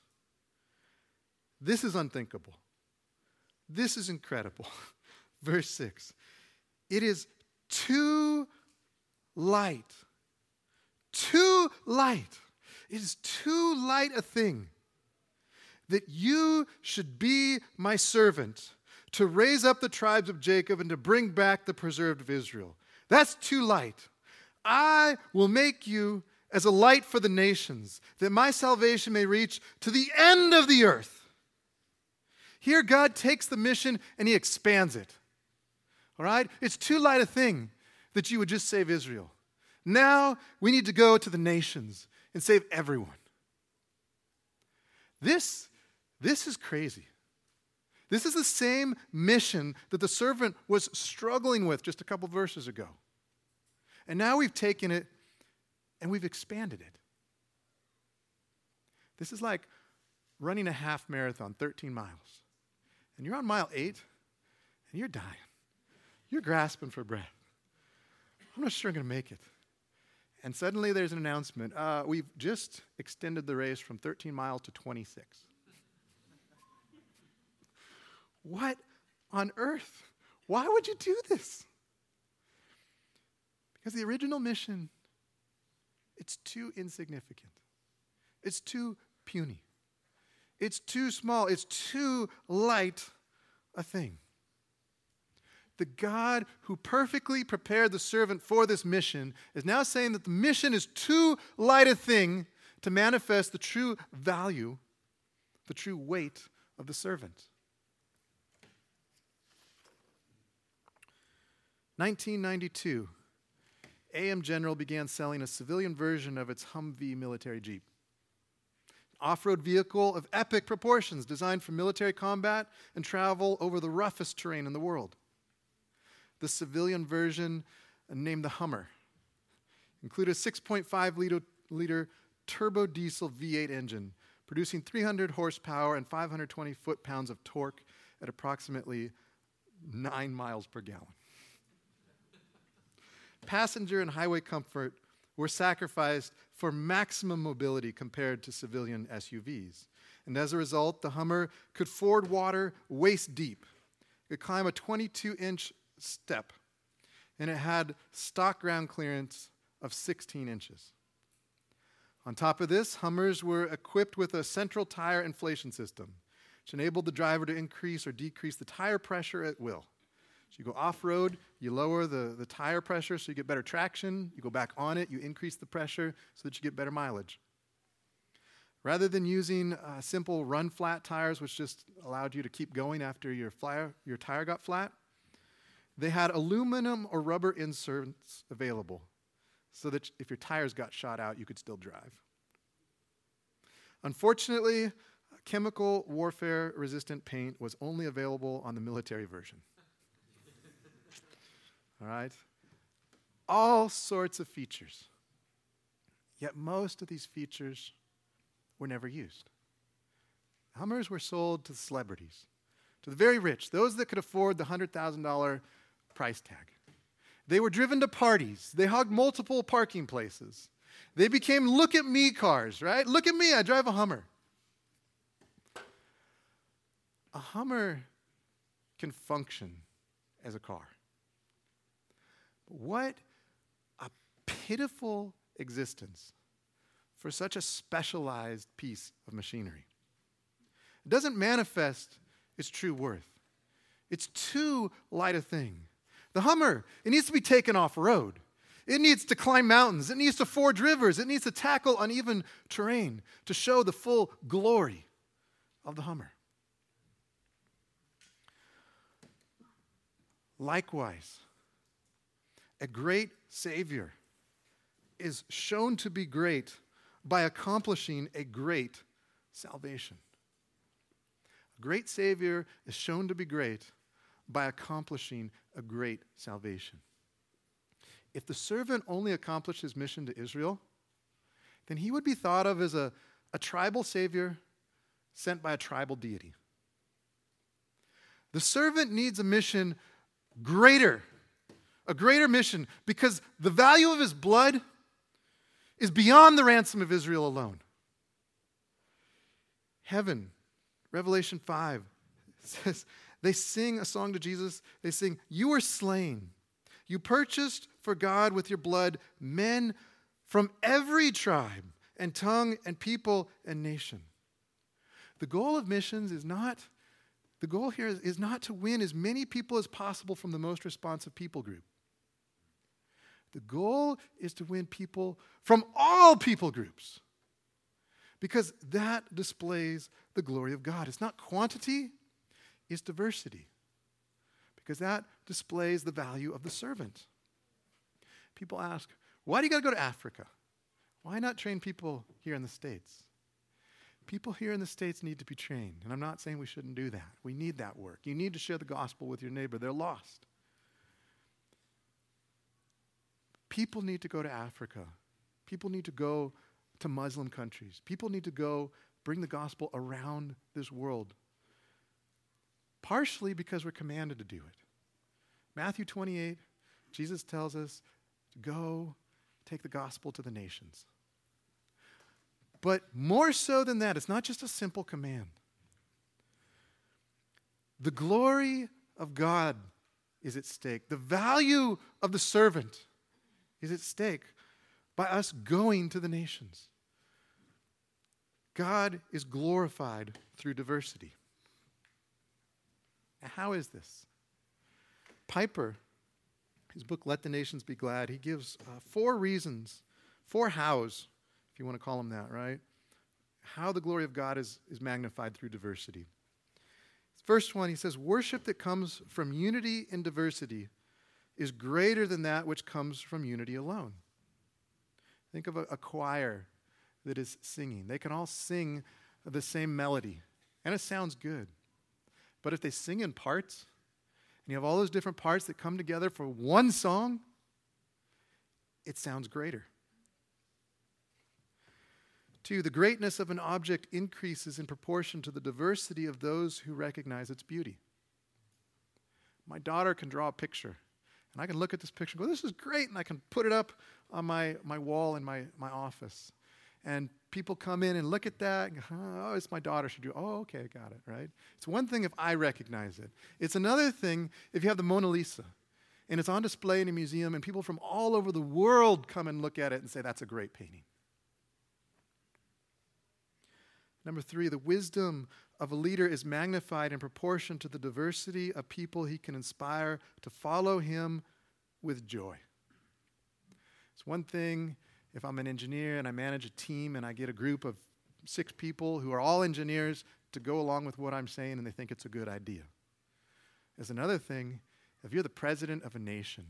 [SPEAKER 1] This is unthinkable. This is incredible. Verse 6. It is too light. Too light. It is too light a thing that you should be my servant to raise up the tribes of Jacob and to bring back the preserved of Israel. That's too light. I will make you as a light for the nations, that my salvation may reach to the end of the earth. Here, God takes the mission and he expands it. All right? It's too light a thing that you would just save Israel. Now we need to go to the nations and save everyone. This, this is crazy. This is the same mission that the servant was struggling with just a couple verses ago. And now we've taken it and we've expanded it. This is like running a half marathon, 13 miles. And you're on mile eight and you're dying. You're grasping for breath. I'm not sure I'm going to make it. And suddenly there's an announcement. Uh, we've just extended the race from 13 miles to 26. What on earth? Why would you do this? Because the original mission, it's too insignificant. It's too puny. It's too small. It's too light a thing. the God who perfectly prepared the servant for this mission is now saying that the mission is too light a thing to manifest the true value, the true weight of the servant. 1992, AM General began selling a civilian version of its Humvee military Jeep. Off road vehicle of epic proportions designed for military combat and travel over the roughest terrain in the world. The civilian version, uh, named the Hummer, included a 6.5 liter, liter turbo diesel V8 engine, producing 300 horsepower and 520 foot pounds of torque at approximately 9 miles per gallon. Passenger and highway comfort were sacrificed for maximum mobility compared to civilian SUVs. And as a result, the Hummer could ford water waist deep. It could climb a 22 inch step, and it had stock ground clearance of 16 inches. On top of this, Hummers were equipped with a central tire inflation system, which enabled the driver to increase or decrease the tire pressure at will. So you go off road, you lower the, the tire pressure so you get better traction. You go back on it, you increase the pressure so that you get better mileage. Rather than using uh, simple run flat tires, which just allowed you to keep going after your, flyer, your tire got flat, they had aluminum or rubber inserts available so that if your tires got shot out, you could still drive. Unfortunately, chemical warfare resistant paint was only available on the military version. All right? All sorts of features. Yet most of these features were never used. Hummers were sold to celebrities, to the very rich, those that could afford the $100,000 price tag. They were driven to parties. They hogged multiple parking places. They became look at me cars, right? Look at me, I drive a Hummer. A Hummer can function as a car. What a pitiful existence for such a specialized piece of machinery. It doesn't manifest its true worth. It's too light a thing. The Hummer, it needs to be taken off road. It needs to climb mountains. It needs to ford rivers. It needs to tackle uneven terrain to show the full glory of the Hummer. Likewise, a great Savior is shown to be great by accomplishing a great salvation. A great Savior is shown to be great by accomplishing a great salvation. If the servant only accomplished his mission to Israel, then he would be thought of as a, a tribal savior sent by a tribal deity. The servant needs a mission greater, a greater mission, because the value of his blood is beyond the ransom of Israel alone. Heaven, Revelation 5, says they sing a song to Jesus. They sing, You were slain. You purchased for God with your blood men from every tribe and tongue and people and nation. The goal of missions is not, the goal here is, is not to win as many people as possible from the most responsive people group. The goal is to win people from all people groups because that displays the glory of God. It's not quantity, it's diversity, because that displays the value of the servant. People ask, why do you got to go to Africa? Why not train people here in the States? People here in the States need to be trained, and I'm not saying we shouldn't do that. We need that work. You need to share the gospel with your neighbor, they're lost. People need to go to Africa. People need to go to Muslim countries. People need to go bring the gospel around this world partially because we're commanded to do it. Matthew 28, Jesus tells us to go take the gospel to the nations. But more so than that, it's not just a simple command. The glory of God is at stake. The value of the servant is at stake by us going to the nations. God is glorified through diversity. How is this? Piper, his book, Let the Nations Be Glad, he gives uh, four reasons, four hows, if you want to call them that, right? How the glory of God is, is magnified through diversity. First one, he says, worship that comes from unity and diversity is greater than that which comes from unity alone. Think of a, a choir that is singing. They can all sing the same melody, and it sounds good. But if they sing in parts, and you have all those different parts that come together for one song, it sounds greater. Two, the greatness of an object increases in proportion to the diversity of those who recognize its beauty. My daughter can draw a picture, and I can look at this picture and go, This is great, and I can put it up on my, my wall in my, my office. And people come in and look at that and go, oh, it's my daughter. She do. Oh, okay, got it, right? It's one thing if I recognize it. It's another thing if you have the Mona Lisa and it's on display in a museum and people from all over the world come and look at it and say, that's a great painting. Number three, the wisdom of a leader is magnified in proportion to the diversity of people he can inspire to follow him with joy. It's one thing if I'm an engineer and I manage a team and I get a group of six people who are all engineers to go along with what I'm saying and they think it's a good idea. It's another thing if you're the president of a nation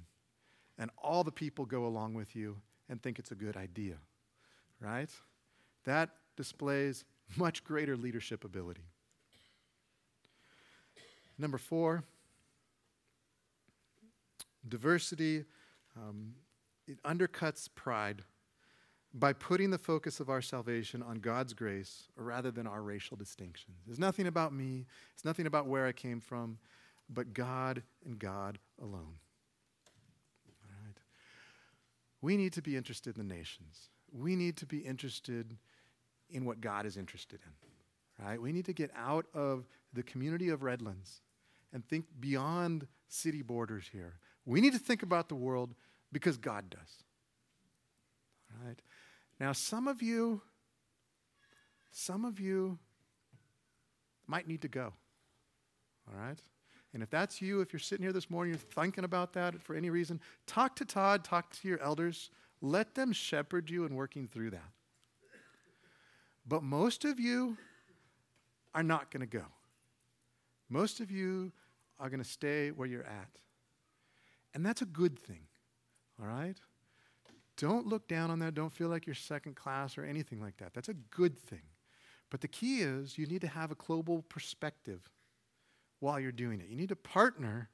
[SPEAKER 1] and all the people go along with you and think it's a good idea, right? That displays much greater leadership ability. Number four, diversity. Um, it undercuts pride by putting the focus of our salvation on God's grace rather than our racial distinctions. There's nothing about me, it's nothing about where I came from, but God and God alone. All right. We need to be interested in the nations. We need to be interested in what God is interested in. Right? We need to get out of the community of Redlands and think beyond city borders here. We need to think about the world because God does. All right? Now, some of you, some of you might need to go. All right? And if that's you, if you're sitting here this morning, you're thinking about that for any reason, talk to Todd, talk to your elders. Let them shepherd you in working through that. But most of you are not going to go. Most of you are going to stay where you're at. And that's a good thing. All right? Don't look down on that. Don't feel like you're second class or anything like that. That's a good thing. But the key is you need to have a global perspective while you're doing it. You need to partner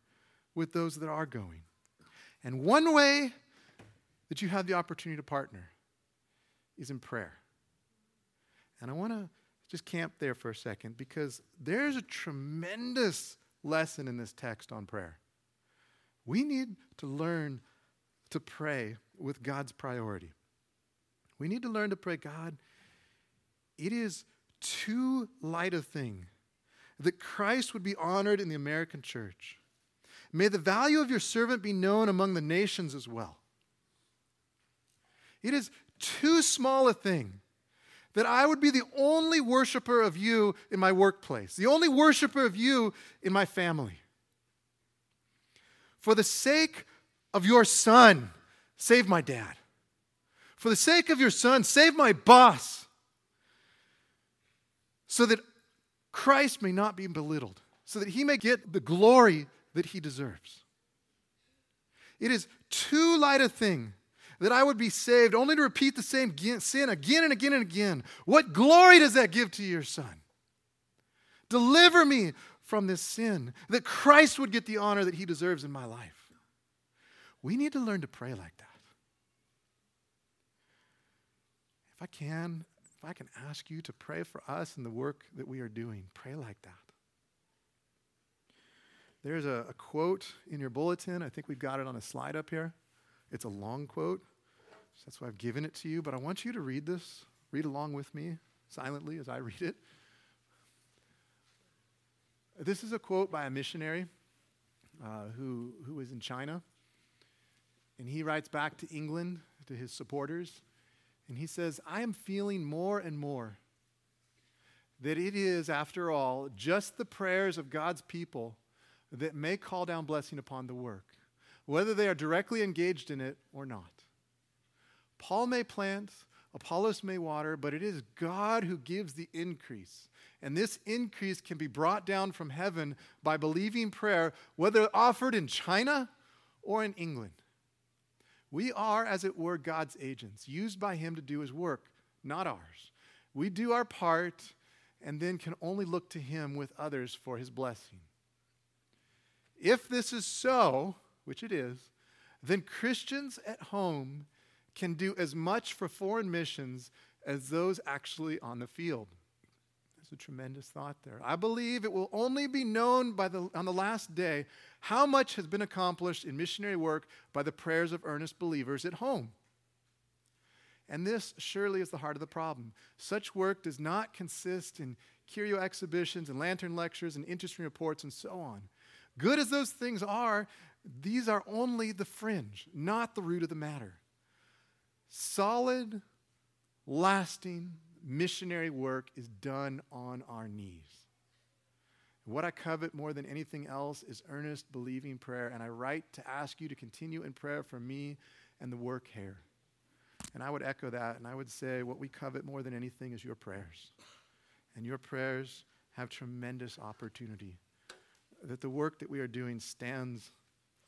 [SPEAKER 1] with those that are going. And one way that you have the opportunity to partner is in prayer. And I want to just camp there for a second because there's a tremendous lesson in this text on prayer. We need to learn to pray with God's priority. We need to learn to pray, God, it is too light a thing that Christ would be honored in the American church. May the value of your servant be known among the nations as well. It is too small a thing that I would be the only worshiper of you in my workplace, the only worshiper of you in my family. For the sake of your son, save my dad. For the sake of your son, save my boss. So that Christ may not be belittled, so that he may get the glory that he deserves. It is too light a thing that I would be saved only to repeat the same sin again and again and again. What glory does that give to your son? Deliver me from this sin, that Christ would get the honor that he deserves in my life. We need to learn to pray like that. If I can, if I can ask you to pray for us and the work that we are doing, pray like that. There's a, a, quote in your bulletin. I think we've got it on a slide up here. It's a long quote. So that's why I've given it to you. But I want you to read this. Read along with me silently as I read it. This is a quote by a missionary uh, who, who was in China. And he writes back to England, to his supporters, and he says, I am feeling more and more that it is, after all, just the prayers of God's people that may call down blessing upon the work, whether they are directly engaged in it or not. Paul may plant, Apollos may water, but it is God who gives the increase. And this increase can be brought down from heaven by believing prayer, whether offered in China or in England. We are, as it were, God's agents, used by Him to do His work, not ours. We do our part and then can only look to Him with others for His blessing. If this is so, which it is, then Christians at home can do as much for foreign missions as those actually on the field. That's a tremendous thought there. I believe it will only be known by the, on the last day how much has been accomplished in missionary work by the prayers of earnest believers at home. And this surely is the heart of the problem. Such work does not consist in curio exhibitions and lantern lectures and interesting reports and so on. Good as those things are, these are only the fringe, not the root of the matter. Solid, lasting missionary work is done on our knees. What I covet more than anything else is earnest, believing prayer, and I write to ask you to continue in prayer for me and the work here. And I would echo that, and I would say what we covet more than anything is your prayers. And your prayers have tremendous opportunity. That the work that we are doing stands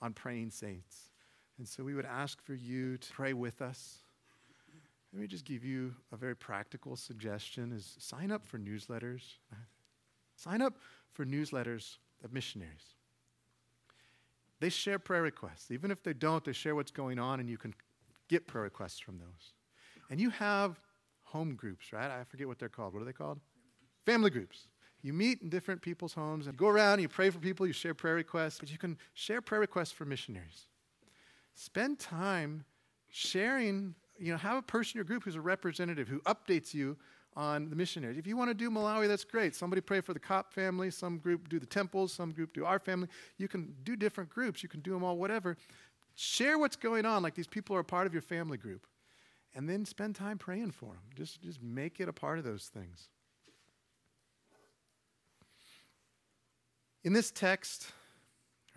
[SPEAKER 1] on praying saints. And so we would ask for you to pray with us let me just give you a very practical suggestion is sign up for newsletters. Sign up for newsletters of missionaries. They share prayer requests. Even if they don't, they share what's going on and you can get prayer requests from those. And you have home groups, right? I forget what they're called. What are they called? Family groups. You meet in different people's homes and you go around and you pray for people, you share prayer requests, but you can share prayer requests for missionaries. Spend time sharing you know, have a person in your group who's a representative who updates you on the missionaries. If you want to do Malawi, that's great. Somebody pray for the Kopp family, some group do the temples, some group do our family. You can do different groups, you can do them all, whatever. Share what's going on, like these people are a part of your family group. And then spend time praying for them. Just, just make it a part of those things. In this text,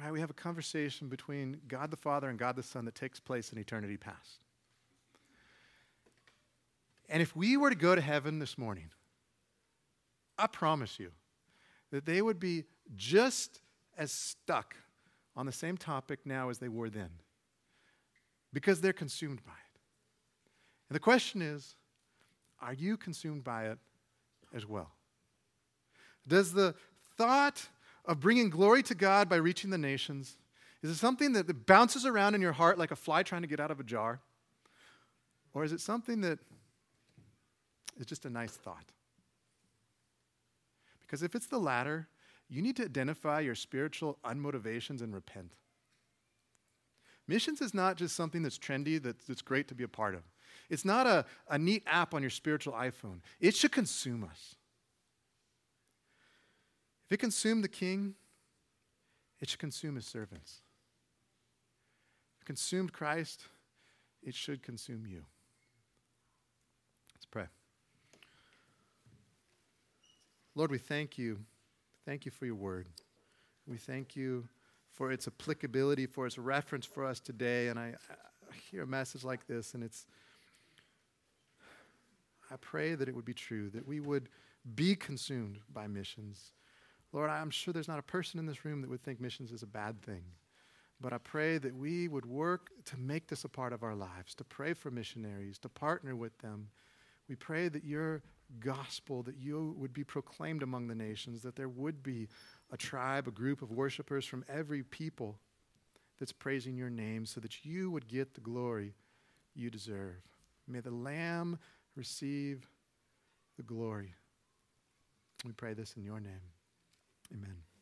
[SPEAKER 1] right, we have a conversation between God the Father and God the Son that takes place in eternity past. And if we were to go to heaven this morning, I promise you that they would be just as stuck on the same topic now as they were then because they're consumed by it. And the question is are you consumed by it as well? Does the thought of bringing glory to God by reaching the nations is it something that bounces around in your heart like a fly trying to get out of a jar? Or is it something that is just a nice thought. Because if it's the latter, you need to identify your spiritual unmotivations and repent. Missions is not just something that's trendy, that's, great to be a part of. It's not a, a neat app on your spiritual iPhone. It should consume us. If it consumed the king, it should consume his servants. If it consumed Christ, it should consume you. Let's pray. Lord, we thank you. Thank you for your word. We thank you for its applicability, for its reference for us today. And I, I hear a message like this, and it's, I pray that it would be true, that we would be consumed by missions. Lord, I'm sure there's not a person in this room that would think missions is a bad thing. But I pray that we would work to make this a part of our lives, to pray for missionaries, to partner with them. We pray that your gospel that you would be proclaimed among the nations, that there would be a tribe, a group of worshipers from every people that's praising your name so that you would get the glory you deserve. May the Lamb receive the glory. We pray this in your name. Amen.